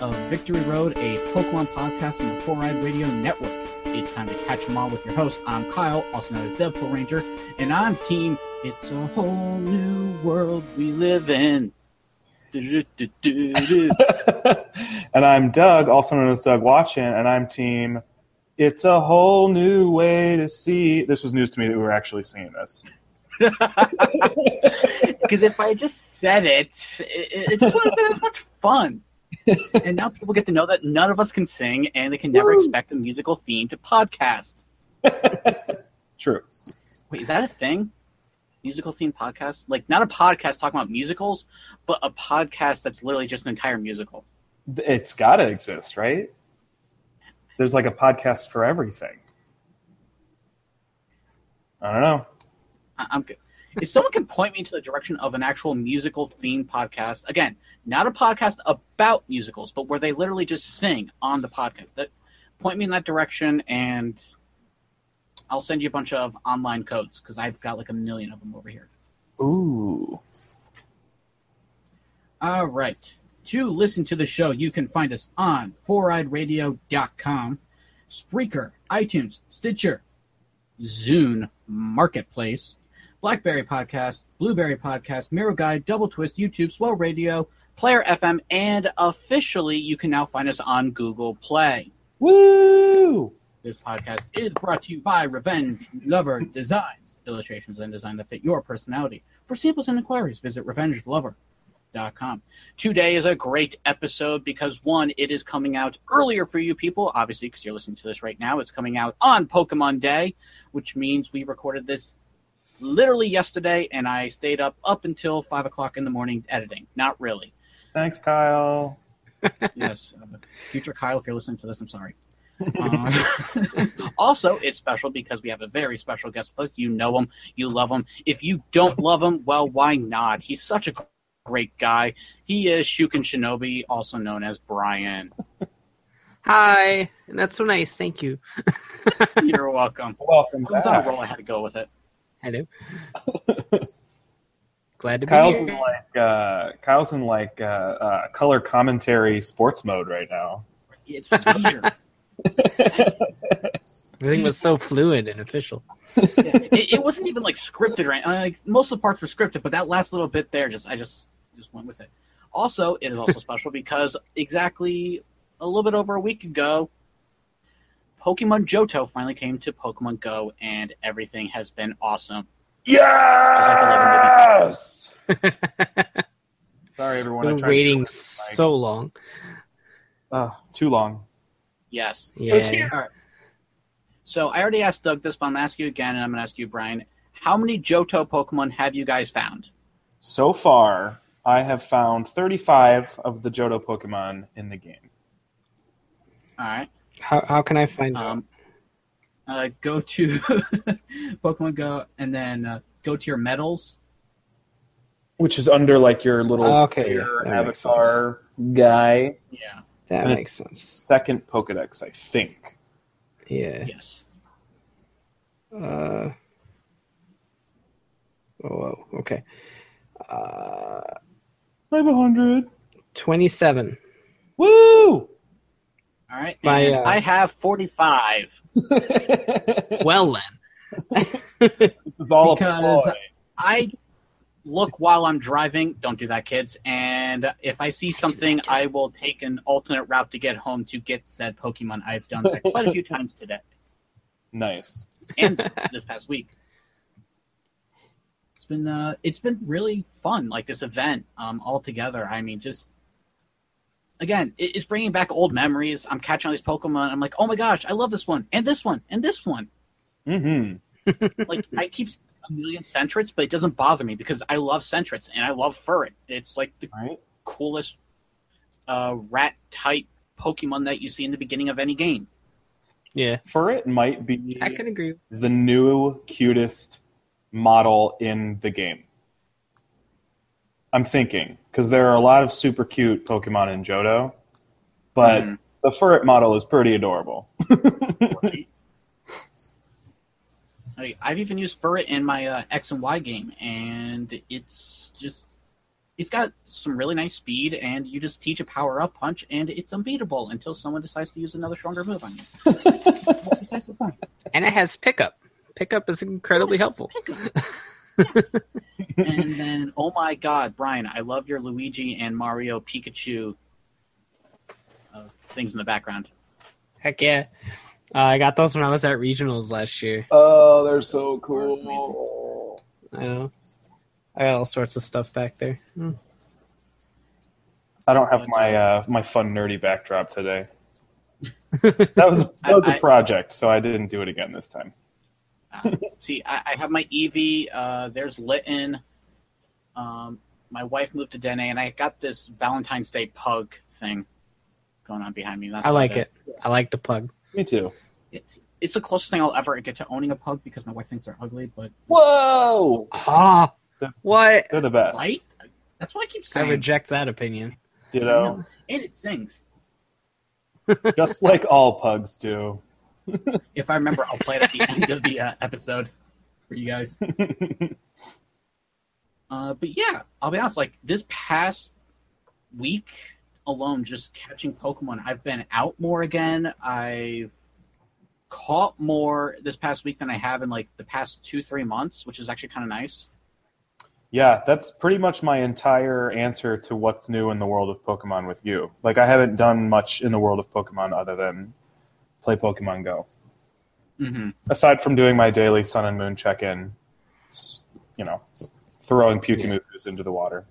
Of Victory Road, a Pokemon podcast on the Four Eyed Radio Network. It's time to catch them all with your host. I'm Kyle, also known as Deadpool Ranger, and I'm Team It's a Whole New World We Live In. And I'm Doug, also known as Doug Watchin, and I'm team. It's a whole new way to see. This was news to me that we were actually seeing this. Because if I just said it, it, it just would have been as much fun. And now people get to know that none of us can sing, and they can never Woo. expect a musical theme to podcast. True. Wait, is that a thing? Musical theme podcast? Like not a podcast talking about musicals, but a podcast that's literally just an entire musical. It's got to exist, right? There's like a podcast for everything. I don't know. I- I'm good. If someone can point me into the direction of an actual musical theme podcast, again, not a podcast about musicals, but where they literally just sing on the podcast, that point me in that direction, and I'll send you a bunch of online codes because I've got like a million of them over here. Ooh. All right. To listen to the show, you can find us on foureyedradio.com, Spreaker, iTunes, Stitcher, Zune, Marketplace, Blackberry Podcast, Blueberry Podcast, Miro Guide, Double Twist, YouTube, Swell Radio, Player FM, and officially you can now find us on Google Play. Woo! This podcast is brought to you by Revenge Lover Designs, illustrations and design that fit your personality. For samples and inquiries, visit revengelover.com. Today is a great episode because one, it is coming out earlier for you people, obviously because you're listening to this right now. It's coming out on Pokemon Day, which means we recorded this literally yesterday, and I stayed up up until five o'clock in the morning editing. Not really. Thanks, Kyle. yes, uh, future Kyle, if you're listening to this, I'm sorry. Uh, also, it's special because we have a very special guest with us. You know him, you love him. If you don't love him, well, why not? He's such a great guy. He is Shukin Shinobi, also known as Brian. Hi, and that's so nice. Thank you. You're welcome. Welcome I was on a roll. I had to go with it. Hello. Glad to be Kyle's in here. like uh, Kyle's in like uh, uh, color commentary sports mode right now. It's weird. Everything was so fluid and official. it, it wasn't even like scripted right uh, like most of the parts were scripted but that last little bit there just i just just went with it also it is also special because exactly a little bit over a week ago pokemon johto finally came to pokemon go and everything has been awesome Yes. Sorry, everyone. I Been tried waiting do so long. Oh, too long. yes It's Yeah. here. All right. so i already asked doug this but i'm going to ask you again and i'm going to ask you brian how many johto pokemon have you guys found So far, I have found 35 of the Johto Pokemon in the game. all right How, how can I find out? um, uh, go to Pokemon Go and then uh, go to your medals. Which is under like your little Okay, player that avatar guy. Yeah. That and makes sense. Second Pokedex, I think. Yeah. Yes. Uh, oh, okay. Uh, I have 100. 27. Woo! All right. My, and uh, I have forty-five Well, then. It was all Because- I look while I'm driving. Don't do that, kids. And if I see something, I will take an alternate route to get home to get said Pokemon. I've done that quite a few times today Nice. and this past week. It's been uh, it's been really fun, like this event um, all together. I mean, just again, it's bringing back old memories. I'm catching all these Pokemon. I'm like, oh my gosh, I love this one and this one and this one. Mm-hmm. like I keep a million Sentrets, but it doesn't bother me because I love Sentrets and I love Furret. It's like the Right? coolest uh, rat type Pokemon that you see in the beginning of any game. Yeah, For it might be I can agree. the new cutest model in the game. I'm thinking because there are a lot of super cute Pokemon in Johto, but Mhm. the Furret model is pretty adorable. Right? Like, I've even used Furret in my uh, X and Y game, and it's just it's got some really nice speed, and you just teach a power up punch, and it's unbeatable until someone decides to use another stronger move on you. That's precisely the point. And it has pickup. Pickup is incredibly Yes, helpful. pick 'em. Yes. and then, oh my God, Brian, I love your Luigi and Mario Pikachu uh, things in the background. Heck yeah. Uh, I got those when I was at regionals last year. Oh, they're so cool. I know. I got all sorts of stuff back there. Hmm. I don't have my uh, my fun nerdy backdrop today. That was that was I- a project, so I didn't do it again this time. See, I, I have my Eevee. Uh, there's Litten. Um, my wife moved to Dene, and I got this Valentine's Day pug thing going on behind me. That's I like it. I like the pug. Me too. It's it's the closest thing I'll ever get to owning a pug because my wife thinks they're ugly. But Whoa, Ah, what? they're the best. right, that's what I keep saying. I reject that opinion. You know, and it sings. just like all pugs do. If I remember, I'll play it at the end of the uh, episode for you guys. Uh, but yeah, I'll be honest. Like this past week alone, just catching Pokemon, I've been out more again. I've caught more this past week than I have in like the past two, three months, which is actually kind of nice. Yeah, that's pretty much my entire answer to what's new in the world of Pokemon with you. Like, I haven't done much in the world of Pokemon other than play Pokemon Go. Mm-hmm. Aside from doing my daily Sun and Moon check in, you know, throwing Pyukumukus into the water.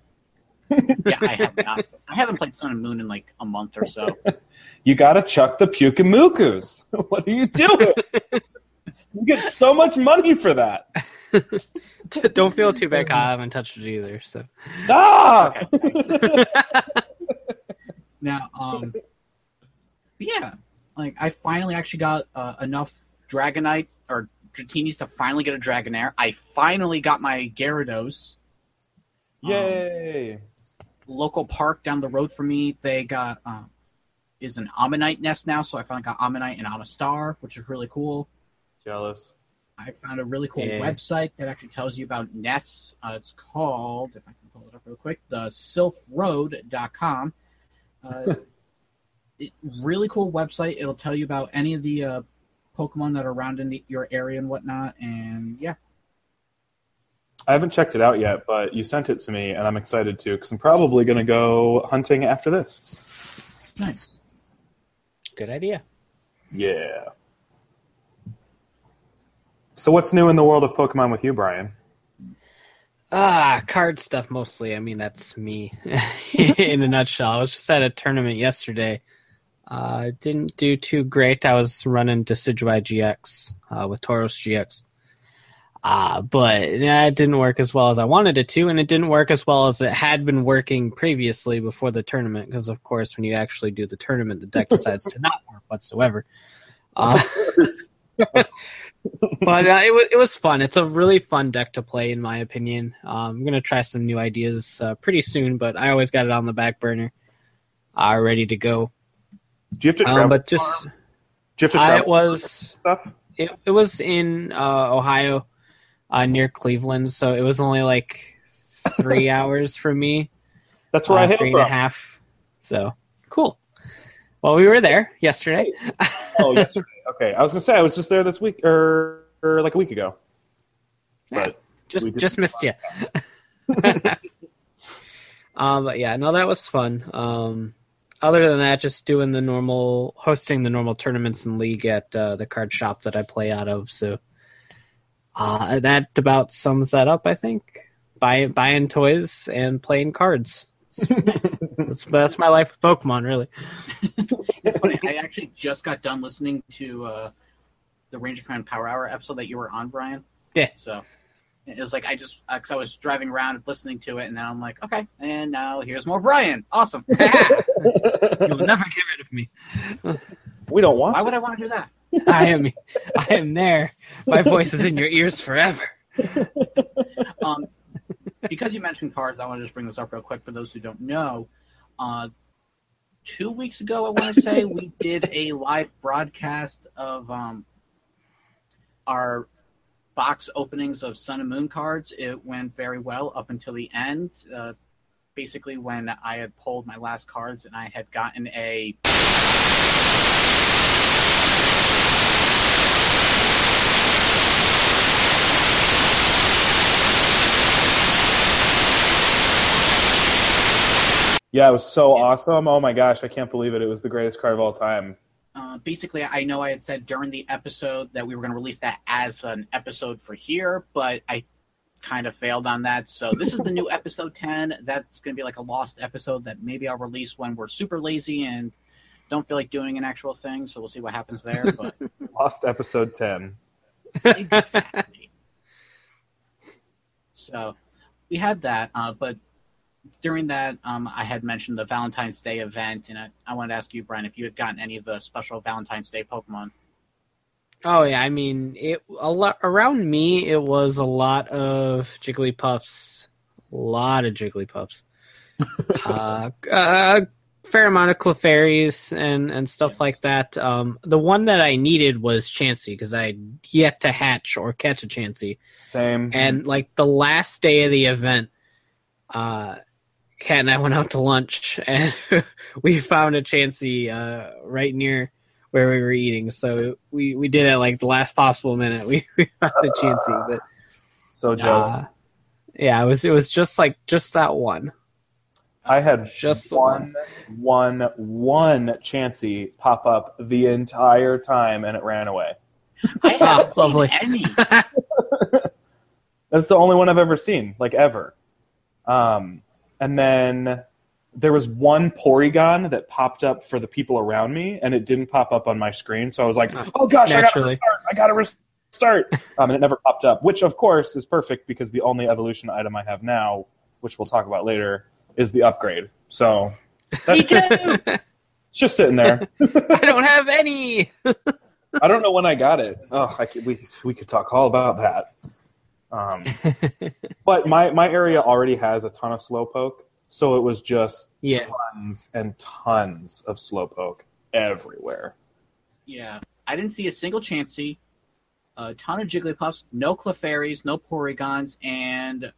Yeah, I have not. I haven't played Sun and Moon in like a month or so. You gotta chuck the Pyukumukus. what are you doing? you get so much money for that. Don't feel too bad. I haven't touched it either. So Ah! Now, um, yeah, like I finally actually got uh, enough Dragonite or Dratinis to finally get a Dragonair. I finally got my Gyarados. Um, Yay! local park down the road from me, they got um, is an Omanyte nest now, so I finally got Omanyte and Omastar, which is really cool. Jealous. I found a really cool Yeah. website that actually tells you about nests. Uh, it's called, if I can pull it up real quick, the silphroad.com. Uh, it, really cool website. It'll tell you about any of the uh, Pokemon that are around in the, your area and whatnot. And yeah, I haven't checked it out yet, but you sent it to me, and I'm excited to because I'm probably going to go hunting after this. nice. good idea. Yeah. So, what's new in the world of Pokemon with you, Brian? Ah, card stuff mostly. I mean, that's me in a nutshell. I was just at a tournament yesterday. Uh, didn't do too great. I was running Decidueye GX uh, with Tauros GX. Uh, but yeah, it didn't work as well as I wanted it to, and it didn't work as well as it had been working previously before the tournament. Because, of course, when you actually do the tournament, the deck decides to not work whatsoever. Uh, but uh, it was it was fun. It's a really fun deck to play, in my opinion. Um, I'm gonna try some new ideas uh, pretty soon, but I always got it on the back burner, uh, ready to go. Do you have to travel? Um, but just Do you have to I travel was stuff? it, it was in uh, Ohio, uh, near Cleveland, so it was only like three hours from me, That's where uh, I hit three it and a half. So cool. Well, we were there yesterday. Oh, yesterday. Okay, I was going to say I was just there this week or, or like a week ago. Yeah. But just just missed you. um, but yeah, no, that was fun. Um, other than that, just doing the normal, hosting the normal tournaments and league at uh, the card shop that I play out of. So uh, that about sums that up. I think Buy, buying toys and playing cards. that's that's my life with Pokemon, really. It's funny. I actually just got done listening to uh, the Ranger Command Power Hour episode that you were on, Brian. Yeah. So It was like I just because I was driving around listening to it, and then I'm like, okay, and now here's more Brian. Awesome. you will never get rid of me. We don't want Why to. would I want to do that? I am, I am there. My voice is in your ears forever. um, because you mentioned cards, I want to just bring this up real quick for those who don't know. Uh, two weeks ago, I want to say we did a live broadcast of um, our box openings of Sun and Moon cards. It went very well up until the end. Uh, basically, when I had pulled my last cards and I had gotten a Yeah, it was so awesome. Oh my gosh, I can't believe it. It was the greatest card of all time. Uh, basically, I know I had said during the episode that we were going to release that as an episode for here, but I kind of failed on that. So this is the new episode 10. That's going to be like a lost episode that maybe I'll release when we're super lazy and don't feel like doing an actual thing. So we'll see what happens there. But Lost episode 10. exactly. So we had that, uh, but during that, um, I had mentioned the Valentine's Day event, and I, I wanted to ask you, Brian, if you had gotten any of the special Valentine's Day Pokemon. Oh yeah, I mean, it a lot around me. It was a lot of Jigglypuffs, a lot of Jigglypuffs, uh, a fair amount of Clefairies and and stuff like that. Um, the one that I needed was Chansey because I had yet to hatch or catch a Chansey, Same. and like the last day of the event, uh, Kat and I went out to lunch and we found a Chansey uh, right near where we were eating. So we, we did it like the last possible minute. We, we found a Chansey, but so jealous. uh, yeah, it was it was just like just that one. I had Just the one, one, one Chansey pop up the entire time, and it ran away. I haven't seen lovely. any. That's the only one I've ever seen, like ever. Um, and then there was one Porygon that popped up for the people around me, and it didn't pop up on my screen. So I was like, "Oh gosh, I gotta Naturally. restart! I gotta restart!" um, and it never popped up, which of course is perfect because the only evolution item I have now, which we'll talk about later, is the upgrade. So that's too. it's just sitting there. I don't have any. I don't know when I got it. Oh, I could, we we could talk all about that. Um, but my my area already has a ton of slowpoke, so it was just Yeah. tons and tons of slowpoke everywhere. Yeah, I didn't see a single Chansey, a ton of Jigglypuffs, no Clefairies, no Porygons, and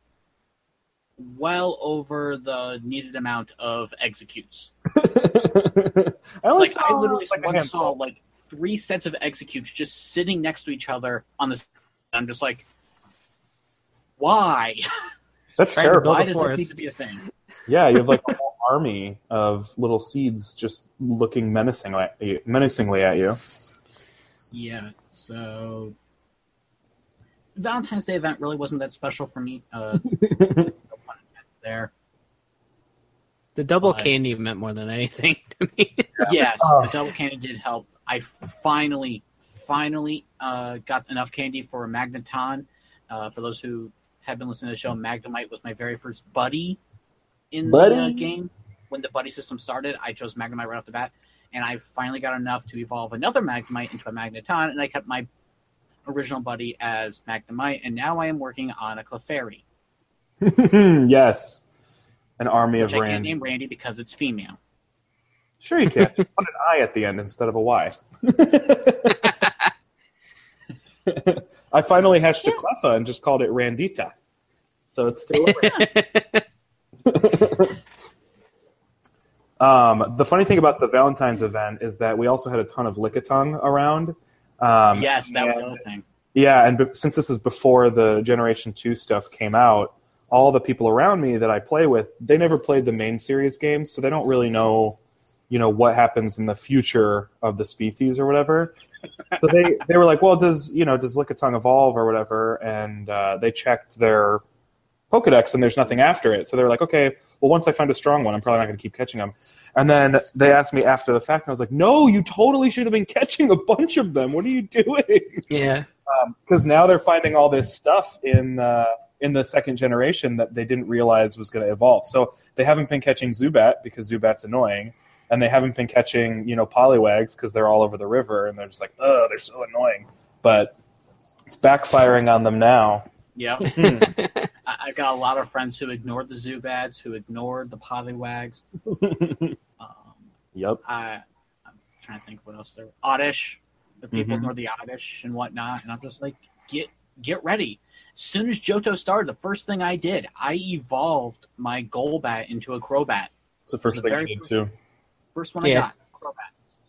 well over the needed amount of Exeggcutes. I Like saw I literally like once saw like three sets of Exeggcutes just sitting next to each other on this. I'm just like, why? That's terrible. why a does this need to be a thing? Yeah, you have like a whole army of little seeds just looking menacingly at you, menacingly at you. Yeah, so Valentine's Day event really wasn't that special for me. Uh, no pun intended there. The double Why? candy meant more than anything to me. Yes, Oh. the double candy did help. I finally, finally uh, got enough candy for a Magneton. Uh, for those who have been listening to the show, Magnemite was my very first buddy in the uh, game. When the buddy system started, I chose Magnemite right off the bat, and I finally got enough to evolve another Magnemite into a Magneton, and I kept my original buddy as Magnemite, and now I am working on a Clefairy, yes, an army which of I can't Rand. name Randy because it's female. Sure, you can. Put an I at the end instead of a Y. I finally hatched a Cleffa and just called it Randita. So it's still. um, the funny thing about the Valentine's event is that we also had a ton of Lickitung around. Um, yes, that was the other thing. yeah, and be- since this is before the Generation 2 stuff came out, all the people around me that I play with, they never played the main series games, so they don't really know, you know, what happens in the future of the species or whatever. So they, they were like, well, does, you know, does Lickitung evolve or whatever? And uh, they checked their Pokedex and there's nothing after it. So they were like, okay, well, once I find a strong one, I'm probably not going to keep catching them. And then they asked me after the fact, and I was like, no, you totally should have been catching a bunch of them. What are you doing? yeah. because now they're finding all this stuff in uh, in the second generation that they didn't realize was going to evolve. So they haven't been catching Zubat because Zubat's annoying, and they haven't been catching you know Poliwags because they're all over the river and they're just like, oh, they're so annoying. But it's backfiring on them now. yeah I, I got a lot of friends who ignored the Zubats, who ignored the Poliwags. um, Yep. I, I'm trying to think what else there. Oddish, the people Mhm. ignore the Oddish and whatnot, and I'm just like, get get ready. As soon as Johto started, the first thing I did, I evolved my Golbat into a Crobat. It's the first The thing I very did first- too. First one I Yeah. got,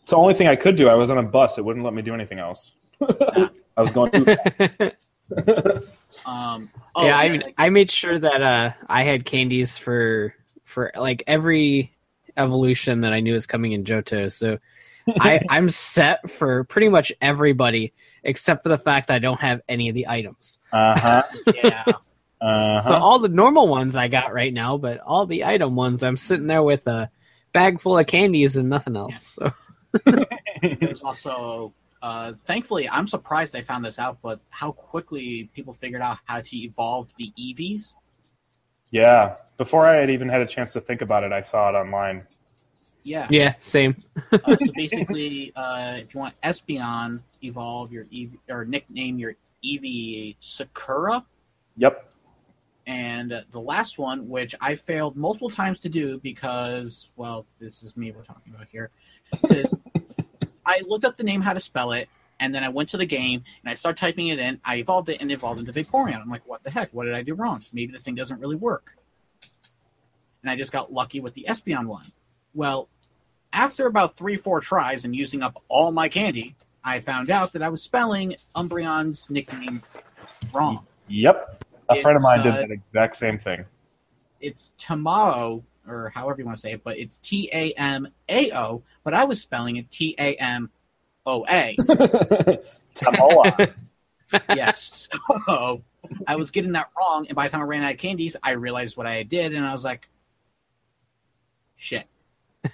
It's the only thing I could do. I was on a bus. It wouldn't let me do anything else. I was going too fast. Um, oh, yeah, I mean, like- I made sure that uh, I had candies for for like every evolution that I knew was coming in Johto. So I, I'm set for pretty much everybody except for the fact that I don't have any of the items. Uh-huh. yeah. Uh-huh. So all the normal ones I got right now, but all the item ones, I'm sitting there with a bag full of candies and nothing else. So There's also, uh, thankfully, I'm surprised they found this out, but how quickly people figured out how to evolve the Eevees. yeah. Before I had even had a chance to think about it, I saw it online. Yeah. yeah, same. Uh, so basically, uh, if you want Espeon, evolve your Eevee, or nickname your Eevee Sakura. Yep. And the last one, which I failed multiple times to do because, well, this is me we're talking about here, is I looked up the name, how to spell it, and then I went to the game and I started typing it in. I evolved it and evolved into Vaporeon. I'm like, what the heck? What did I do wrong? Maybe the thing doesn't really work. And I just got lucky with the Espeon one. Well, after about three, four tries and using up all my candy, I found out that I was spelling Umbreon's nickname wrong. Yep. A friend of It's, mine did that exact same thing. it's tomorrow or however you want to say it, but it's T A M A O, but I was spelling it T A M O A. Tamoa. Yes. So I was getting that wrong, and by the time I ran out of candies, I realized what I did, and I was like, shit.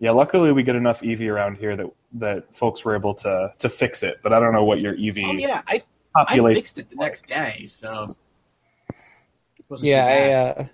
Wah, wah. Now, yeah, luckily we get enough Eevee around here that that folks were able to to fix it. But I don't know what your Eevee. oh yeah, I I fixed it the next day, so yeah. I, uh,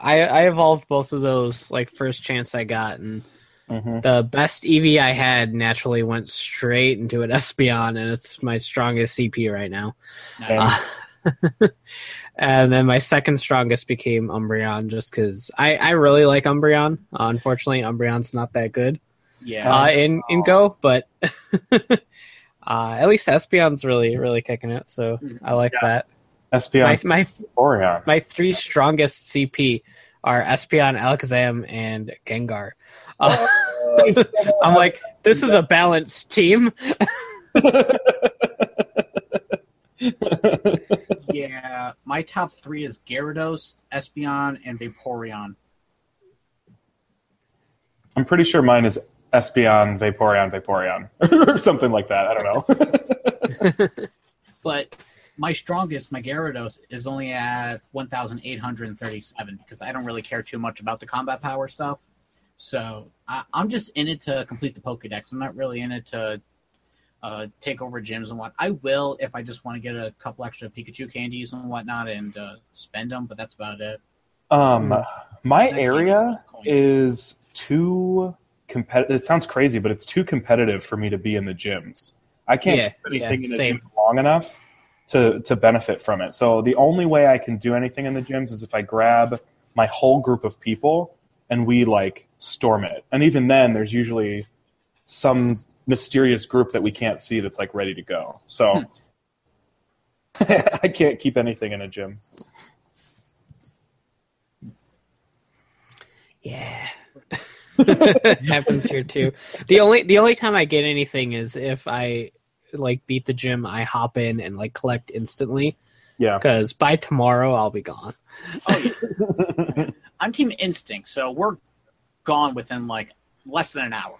I I evolved both of those like first chance I got, and Mhm. the best Eevee I had naturally went straight into an Espeon, and it's my strongest CP right now. Nice. Uh, and then my second strongest became Umbreon, just because I, I really like Umbreon. Uh, unfortunately, Umbreon's not that good yeah. uh, in in Go, but uh, at least Espeon's really really kicking it. So I like that. Espeon My my Orion. my three strongest CP are Espeon, Alakazam, and Gengar. Uh, I'm like, this is a balanced team. yeah, my top three is Gyarados, Espeon, and Vaporeon. I'm pretty sure mine is Espeon, Vaporeon, Vaporeon, or something like that. I don't know. But my strongest, my Gyarados, is only at 1,837 because I don't really care too much about the combat power stuff. So I, I'm just in it to complete the Pokedex. I'm not really in it to uh, take over gyms and what. I will if I just want to get a couple extra Pikachu candies and whatnot and uh, spend them, but that's about it. Um, my area is too competitive. It sounds crazy, but it's too competitive for me to be in the gyms. I can't Yeah, keep anything yeah, in the same. gym long enough to to benefit from it. So the only way I can do anything in the gyms is if I grab my whole group of people and we like storm it. And even then, there's usually some mysterious group that we can't see that's like ready to go. So hmm. I can't keep anything in a gym. Yeah. happens here too. The only the only time I get anything is if I like beat the gym, I hop in and like collect instantly Yeah. because by tomorrow I'll be gone. Oh, yeah. I'm Team Instinct, so we're gone within like less than an hour.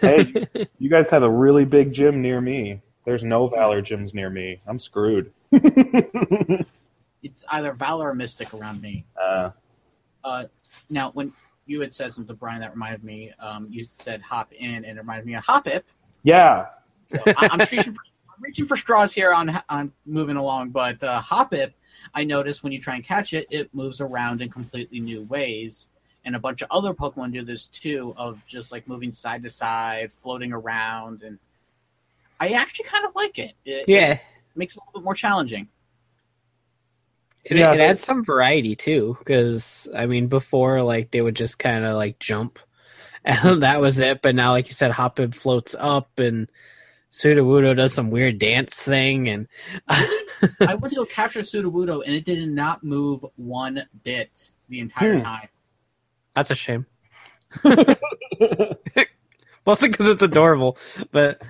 Hey, you guys have a really big gym near me. There's no Valor gyms near me. I'm screwed. It's either Valor or Mystic around me. Uh, Uh, now, when you had said something, Brian, that reminded me. Um, you said hop in, and it reminded me of Hoppip. Yeah, So I, I'm reaching for I'm reaching for straws here on on moving along, but uh, Hoppip, I noticed when you try and catch it, it moves around in completely new ways, and a bunch of other Pokemon do this too, of just like moving side to side, floating around, and I actually kind of like it. It, Yeah, it makes it a little bit more challenging. it, Yeah, it they- adds some variety too. Because I mean, before like they would just kind of like jump, and that was it. But now, like you said, Hoppip floats up, and Sudowoodo does some weird dance thing, and I went to go capture Sudowoodo, and it did not move one bit the entire Hmm. time. That's a shame. Mostly because it's adorable, but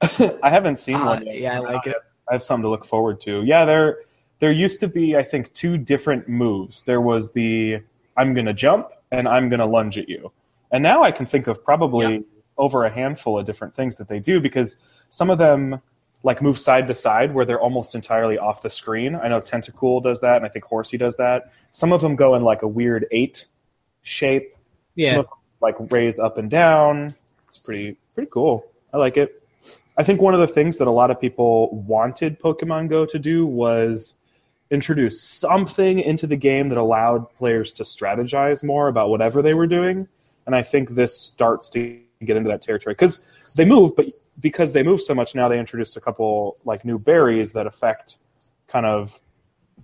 I haven't seen uh, one. yet. yeah, I like it. I have something to look forward to. Yeah, there there used to be I think two different moves. There was the I'm going to jump and I'm going to lunge at you. And now I can think of probably Yeah. over a handful of different things that they do because some of them like move side to side where they're almost entirely off the screen. I know Tentacool does that and I think Horsea does that. Some of them go in like a weird 8 shape. Some Yeah, of them like raise up and down. It's pretty pretty cool. I like it. I think one of the things that a lot of people wanted Pokemon Go to do was introduce something into the game that allowed players to strategize more about whatever they were doing. And I think this starts to get into that territory because they move, but because they move so much now, they introduced a couple like new berries that affect kind of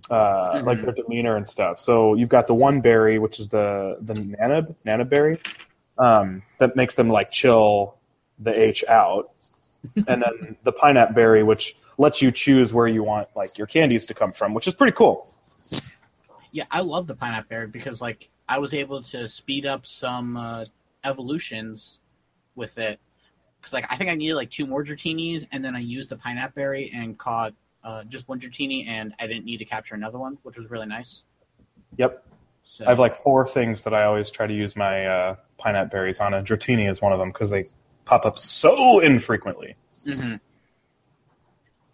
uh, Mhm. like their demeanor and stuff. So you've got the one berry, which is the the nanab nanib berry, um, that makes them like chill the H out, and then the pineapple berry, which lets you choose where you want like your candies to come from, which is pretty cool. Yeah, I love the pineapple berry because like I was able to speed up some uh, evolutions with it. Because like I think I needed like two more Dratini's, and then I used the pineapple berry and caught uh, just one Dratini, and I didn't need to capture another one, which was really nice. Yep, So I have like four things that I always try to use my uh, pineapple berries on, and Dratini is one of them because they pop up so infrequently. Mhm.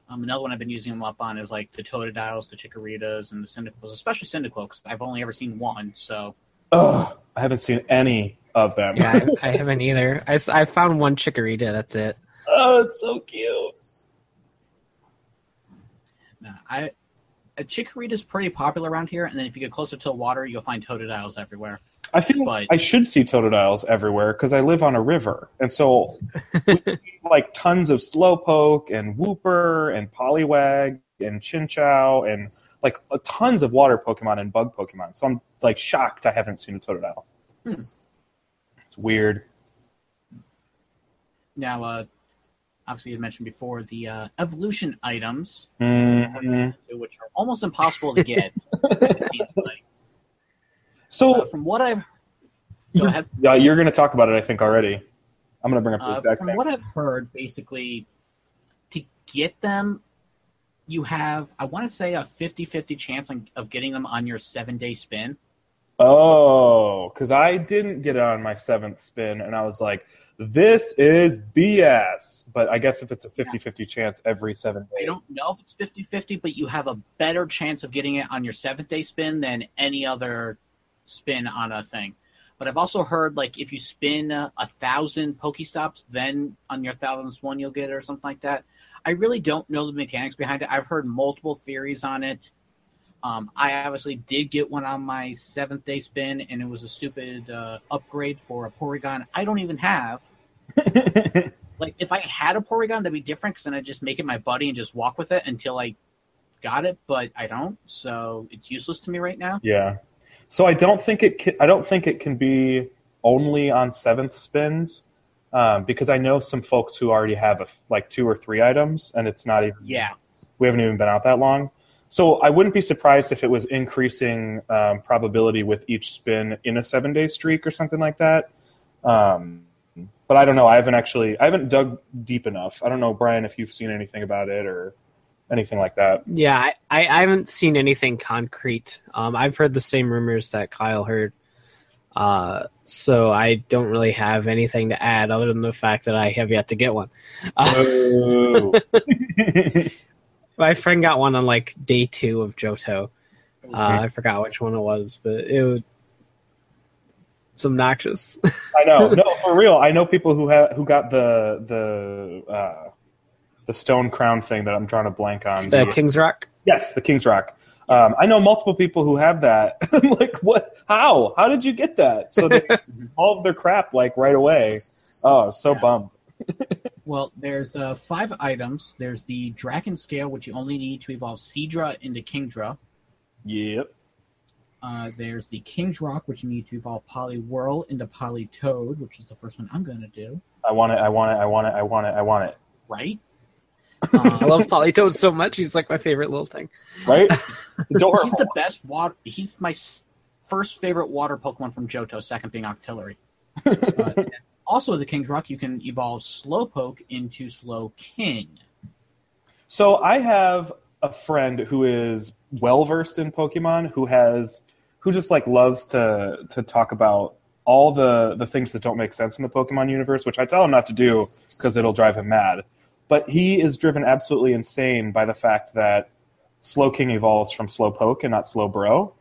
Um, another one I've been using them up on is like the Totodiles, the Chikoritas, and the Cyndaquils, especially Cyndaquil, because I've only ever seen one. So Ugh, I haven't seen any of them. yeah, I, I haven't either. I, I found one Chikorita. That's it. oh, it's so cute. I a Chikorita is pretty popular around here, and then if you get closer to the water, you'll find Totodiles everywhere. I feel But- I should see Totodiles everywhere because I live on a river, and so like tons of Slowpoke and Wooper and Poliwag and Chinchou and like uh, tons of water Pokemon and bug Pokemon. So I'm like shocked I haven't seen a Totodile. Hmm. It's weird. Now, uh, obviously, you mentioned before the uh, evolution items, Mhm. which are almost impossible to get. like. So Uh, from what I've go ahead. yeah, you're going to talk about it, I think already. I'm going to bring up the Uh, exact from same. what I've heard, basically, to get them, you have, I want to say, a 50 50 chance on, of getting them on your seven day spin. Oh, because I didn't get it on my seventh spin, and I was like, this is BS. But I guess if it's a 50 50 chance every seven days. I don't know if it's 50 50, but you have a better chance of getting it on your seventh day spin than any other spin on a thing. But I've also heard, like, if you spin uh, a thousand Pokestops, then on your thousandth one you'll get it or something like that. I really don't know the mechanics behind it. I've heard multiple theories on it. Um, I obviously did get one on my seventh day spin, and it was a stupid uh, upgrade for a Porygon I don't even have. Like, if I had a Porygon, that'd be different because then I'd just make it my buddy and just walk with it until I got it, but I don't, so it's useless to me right now. yeah. So I don't think it. Can, I don't think it can be only on seventh spins, um, because I know some folks who already have a f like two or three items, and it's not even. Yeah. we haven't even been out that long. So I wouldn't be surprised if it was increasing um, probability with each spin in a seven day streak or something like that. Um, but I don't know. I haven't actually. I haven't dug deep enough. I don't know, Brian, if you've seen anything about it or anything like that. Yeah, I, I, I haven't seen anything concrete. Um, I've heard the same rumors that Kyle heard. Uh, so I don't really have anything to add other than the fact that I have yet to get one. Uh, Ooh. my friend got one on like day two of Johto. Uh, I forgot which one it was, but it was, It's obnoxious. I know. No, for real. I know people who have who got the the uh, the stone crown thing that I'm trying to blank on. the King's Rock. Yes, the King's Rock. Um, I know multiple people who have that. I'm like, what? How? How did you get that? So they all of their crap like right away. Oh, so Yeah. bummed. Well, there's uh, five items. There's the Dragon Scale, which you only need to evolve Seadra into Kingdra. Yep. Uh, there's the King's Rock, which you need to evolve Poliwhirl into Politoad, which is the first one I'm going to do. I want it. I want it. I want it. I want it. I want it. Right? I Um, love Politoad so much. He's like my favorite little thing. Right? he's the best water. He's my first favorite water Pokemon from Johto, second being Octillery. Uh, also, the King's Rock, you can evolve Slowpoke into Slowking. So I have a friend who is well versed in Pokemon who has who just like loves to to talk about all the the things that don't make sense in the Pokemon universe, which I tell him not to do because it'll drive him mad. But he is driven absolutely insane by the fact that Slowking evolves from Slowpoke and not Slowbro.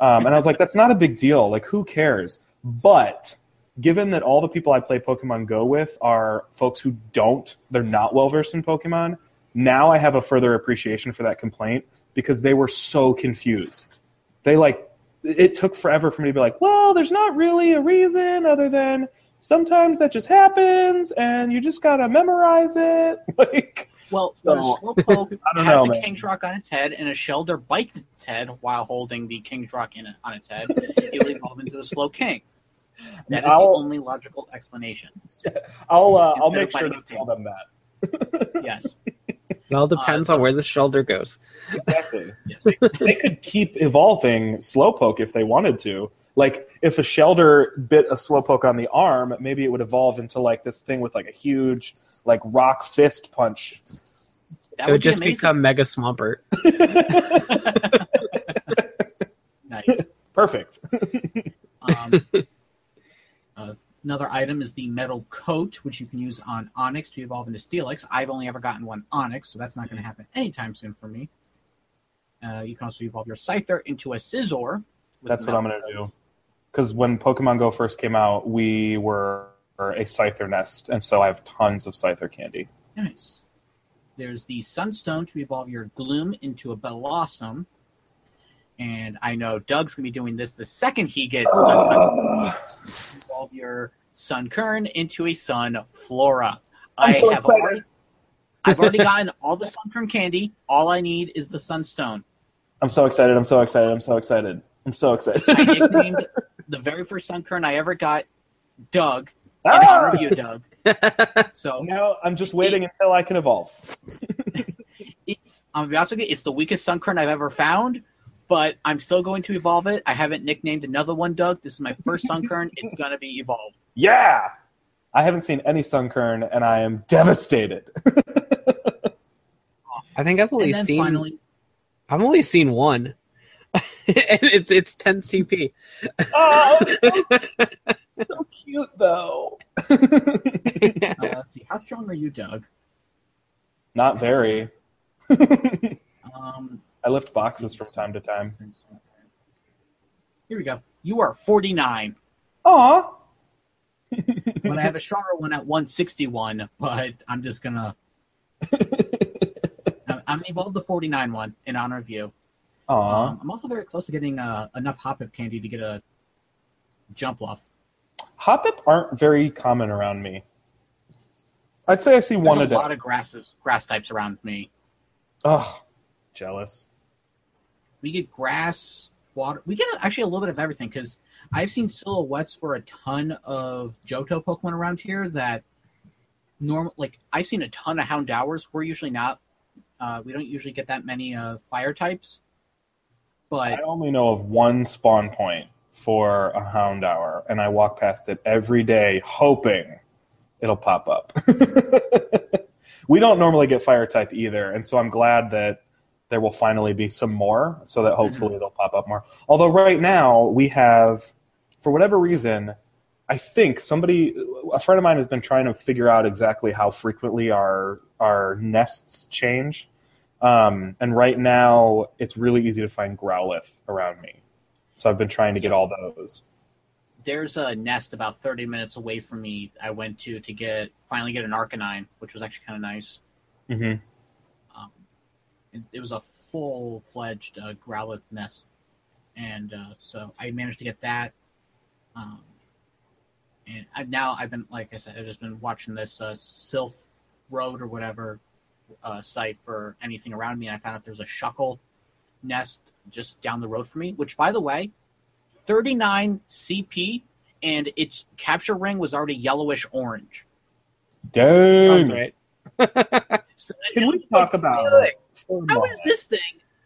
Um, and I was like, that's not a big deal. Like, who cares? But given that all the people I play Pokemon Go with are folks who don't, they're not well versed in Pokemon, now I have a further appreciation for that complaint because they were so confused. They like, it took forever for me to be like, well, there's not really a reason other than sometimes that just happens and you just gotta memorize it. like, Well, So- a Slowpoke has know, a man. King's Rock on its head and a Shelder bites its head while holding the King's Rock in it, on its head, it will evolve into a Slowking. That is the I'll- only logical explanation. I'll uh, I'll make sure to its tell them that. Yes. It all depends so- on where the Shelder goes. Exactly. Yes. they could keep evolving Slowpoke if they wanted to. Like if a Shelder bit a Slowpoke on the arm, maybe it would evolve into like this thing with like a huge like rock fist punch. That it would be just amazing. become Mega Swampert. nice. Perfect. Um, uh, another item is the metal coat, which you can use on Onix to evolve into Steelix. I've only ever gotten one Onix, so that's not going to happen anytime soon for me. Uh, you can also evolve your Scyther into a Scizor. That's what I'm gonna do. Because when Pokemon Go first came out, we were a Scyther nest, and so I have tons of Scyther candy. Nice. There's the Sunstone to evolve your Gloom into a Bellossom. And I know Doug's going to be doing this the second he gets a Sun. evolve your Sunkern into a Sun Flora. I'm I so have excited. already, I've already gotten all the Sun Sunkern candy. All I need is the Sunstone. I'm so excited! I'm so excited! I'm so excited! I'm so excited! I nicknamed the very first Sun Sunkern I ever got Doug Ah! of you, Doug. So now I'm just waiting until I can evolve. it's I'm gonna be honest with you, it's the weakest Sun Sunkern I've ever found, but I'm still going to evolve it. I haven't nicknamed another one, Doug. This is my first Sunkern. It's gonna be evolved. Yeah. I haven't seen any Sunkern, and I am devastated. I think I've only seen finally, I've only seen one. and it's it's 10 CP. oh, so, so cute though. uh, let's see, how strong are you, Doug? Not very. Um, I lift boxes from time to time. here we go. You are 49, Aw. but I have a stronger one at 161. But I'm just gonna. I'm- I'm evolved the 49 one in honor of you. Aw. Um, I'm also very close to getting uh, enough Hoppip candy to get a Jumpluff. Hoppip aren't very common around me. I'd say I see one There's a a day. lot of grasses, grass types around me. Ugh. Jealous. We get grass, water. We get actually a little bit of everything because I've seen silhouettes for a ton of Johto Pokemon around here that normal. Like I've seen a ton of Houndours. We're usually not. Uh, we don't usually get that many uh, fire types. But I only know of one spawn point for a Houndour, and I walk past it every day hoping it'll pop up. we don't normally get fire type either, and so I'm glad that there will finally be some more so that hopefully they'll pop up more. Although right now we have, for whatever reason, I think somebody, a friend of mine has been trying to figure out exactly how frequently our our nests change. Um, and right now, it's really easy to find Growlithe around me. So I've been trying to get all those. there's a nest about 30 minutes away from me. I went to to get finally get an Arcanine, which was actually kind of nice. Um, it, it was a full fledged uh, Growlithe nest, and uh, so I managed to get that. Um, and I've now I've been like I said I've just been watching this uh, Silph Road or whatever uh, site for anything around me, and I found out there's a Shuckle nest just down the road from me. Which, by the way, 39 CP, and its capture ring was already yellowish orange. Sounds right. So, Can we talk like, about "Look, Form how One? this thing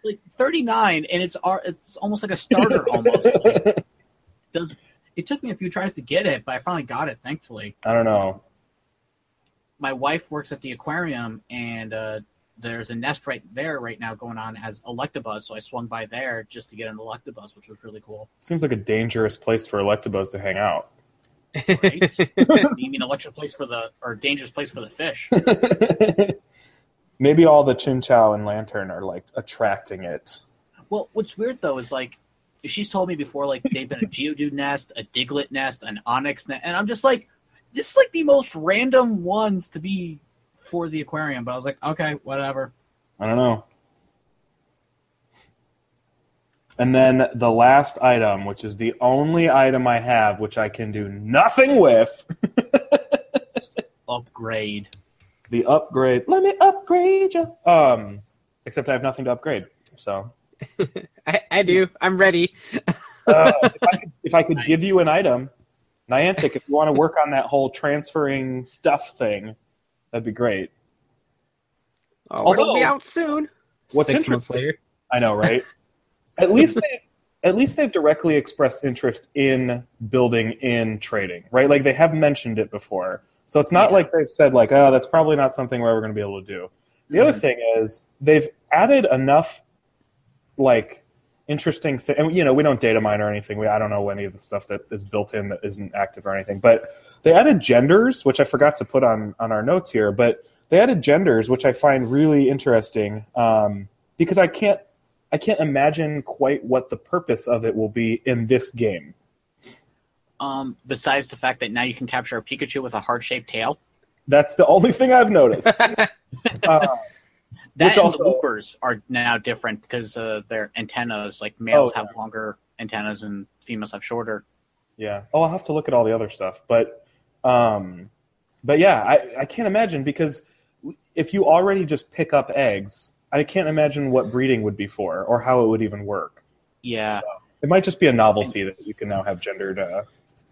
like 39 and it's it's almost like a starter almost Like, does it took me a few tries to get it but i finally got it thankfully I don't know. my wife works at the aquarium and uh, there's a nest right there right now going on as electabuzz so i swung by there just to get an electabuzz which was really cool Seems like a dangerous place for Electabuzz to hang out. right you mean electric place for the or dangerous place for the fish Maybe all the Chinchou and Lanturn are like attracting it. well what's weird though is like she's told me before like they've been a geodude nest a diglett nest an Onix nest and i'm just like this is like the most random ones to be for the aquarium but i was like okay whatever I don't know. And then the last item, which is the only item I have, which I can do nothing with, upgrade the upgrade. Let me upgrade you. Um, except I have nothing to upgrade. So I, I do. I'm ready. uh, if, I could, if I could give you an item, Niantic, if you want to work on that whole transferring stuff thing, that'd be great. Oh, it'll be out soon. What's Six months later. I know, right? at least they, at least they've directly expressed interest in building in trading, right? Like they have mentioned it before, so it's not Yeah. like they've said like, oh, that's probably not something we're ever going to be able to do. The other thing is they've added enough like interesting thing. And you know, we don't data mine or anything. We I don't know any of the stuff that is built in that isn't active or anything. But they added genders, which I forgot to put on on our notes here. But they added genders, which I find really interesting um, because I can't I can't imagine quite what the purpose of it will be in this game. Um besides the fact that now you can capture a pikachu with a heart-shaped tail That's the only thing I've noticed. uh, that Which and also- the loopers are now different because uh, their antennas like males Oh, have longer antennas and females have shorter Yeah. Oh, I'll have to look at all the other stuff, but, um, but yeah, I, I can't imagine because if you already just pick up eggs, I can't imagine what breeding would be for or how it would even work. yeah It might just be a novelty that you can now have gendered. Uh,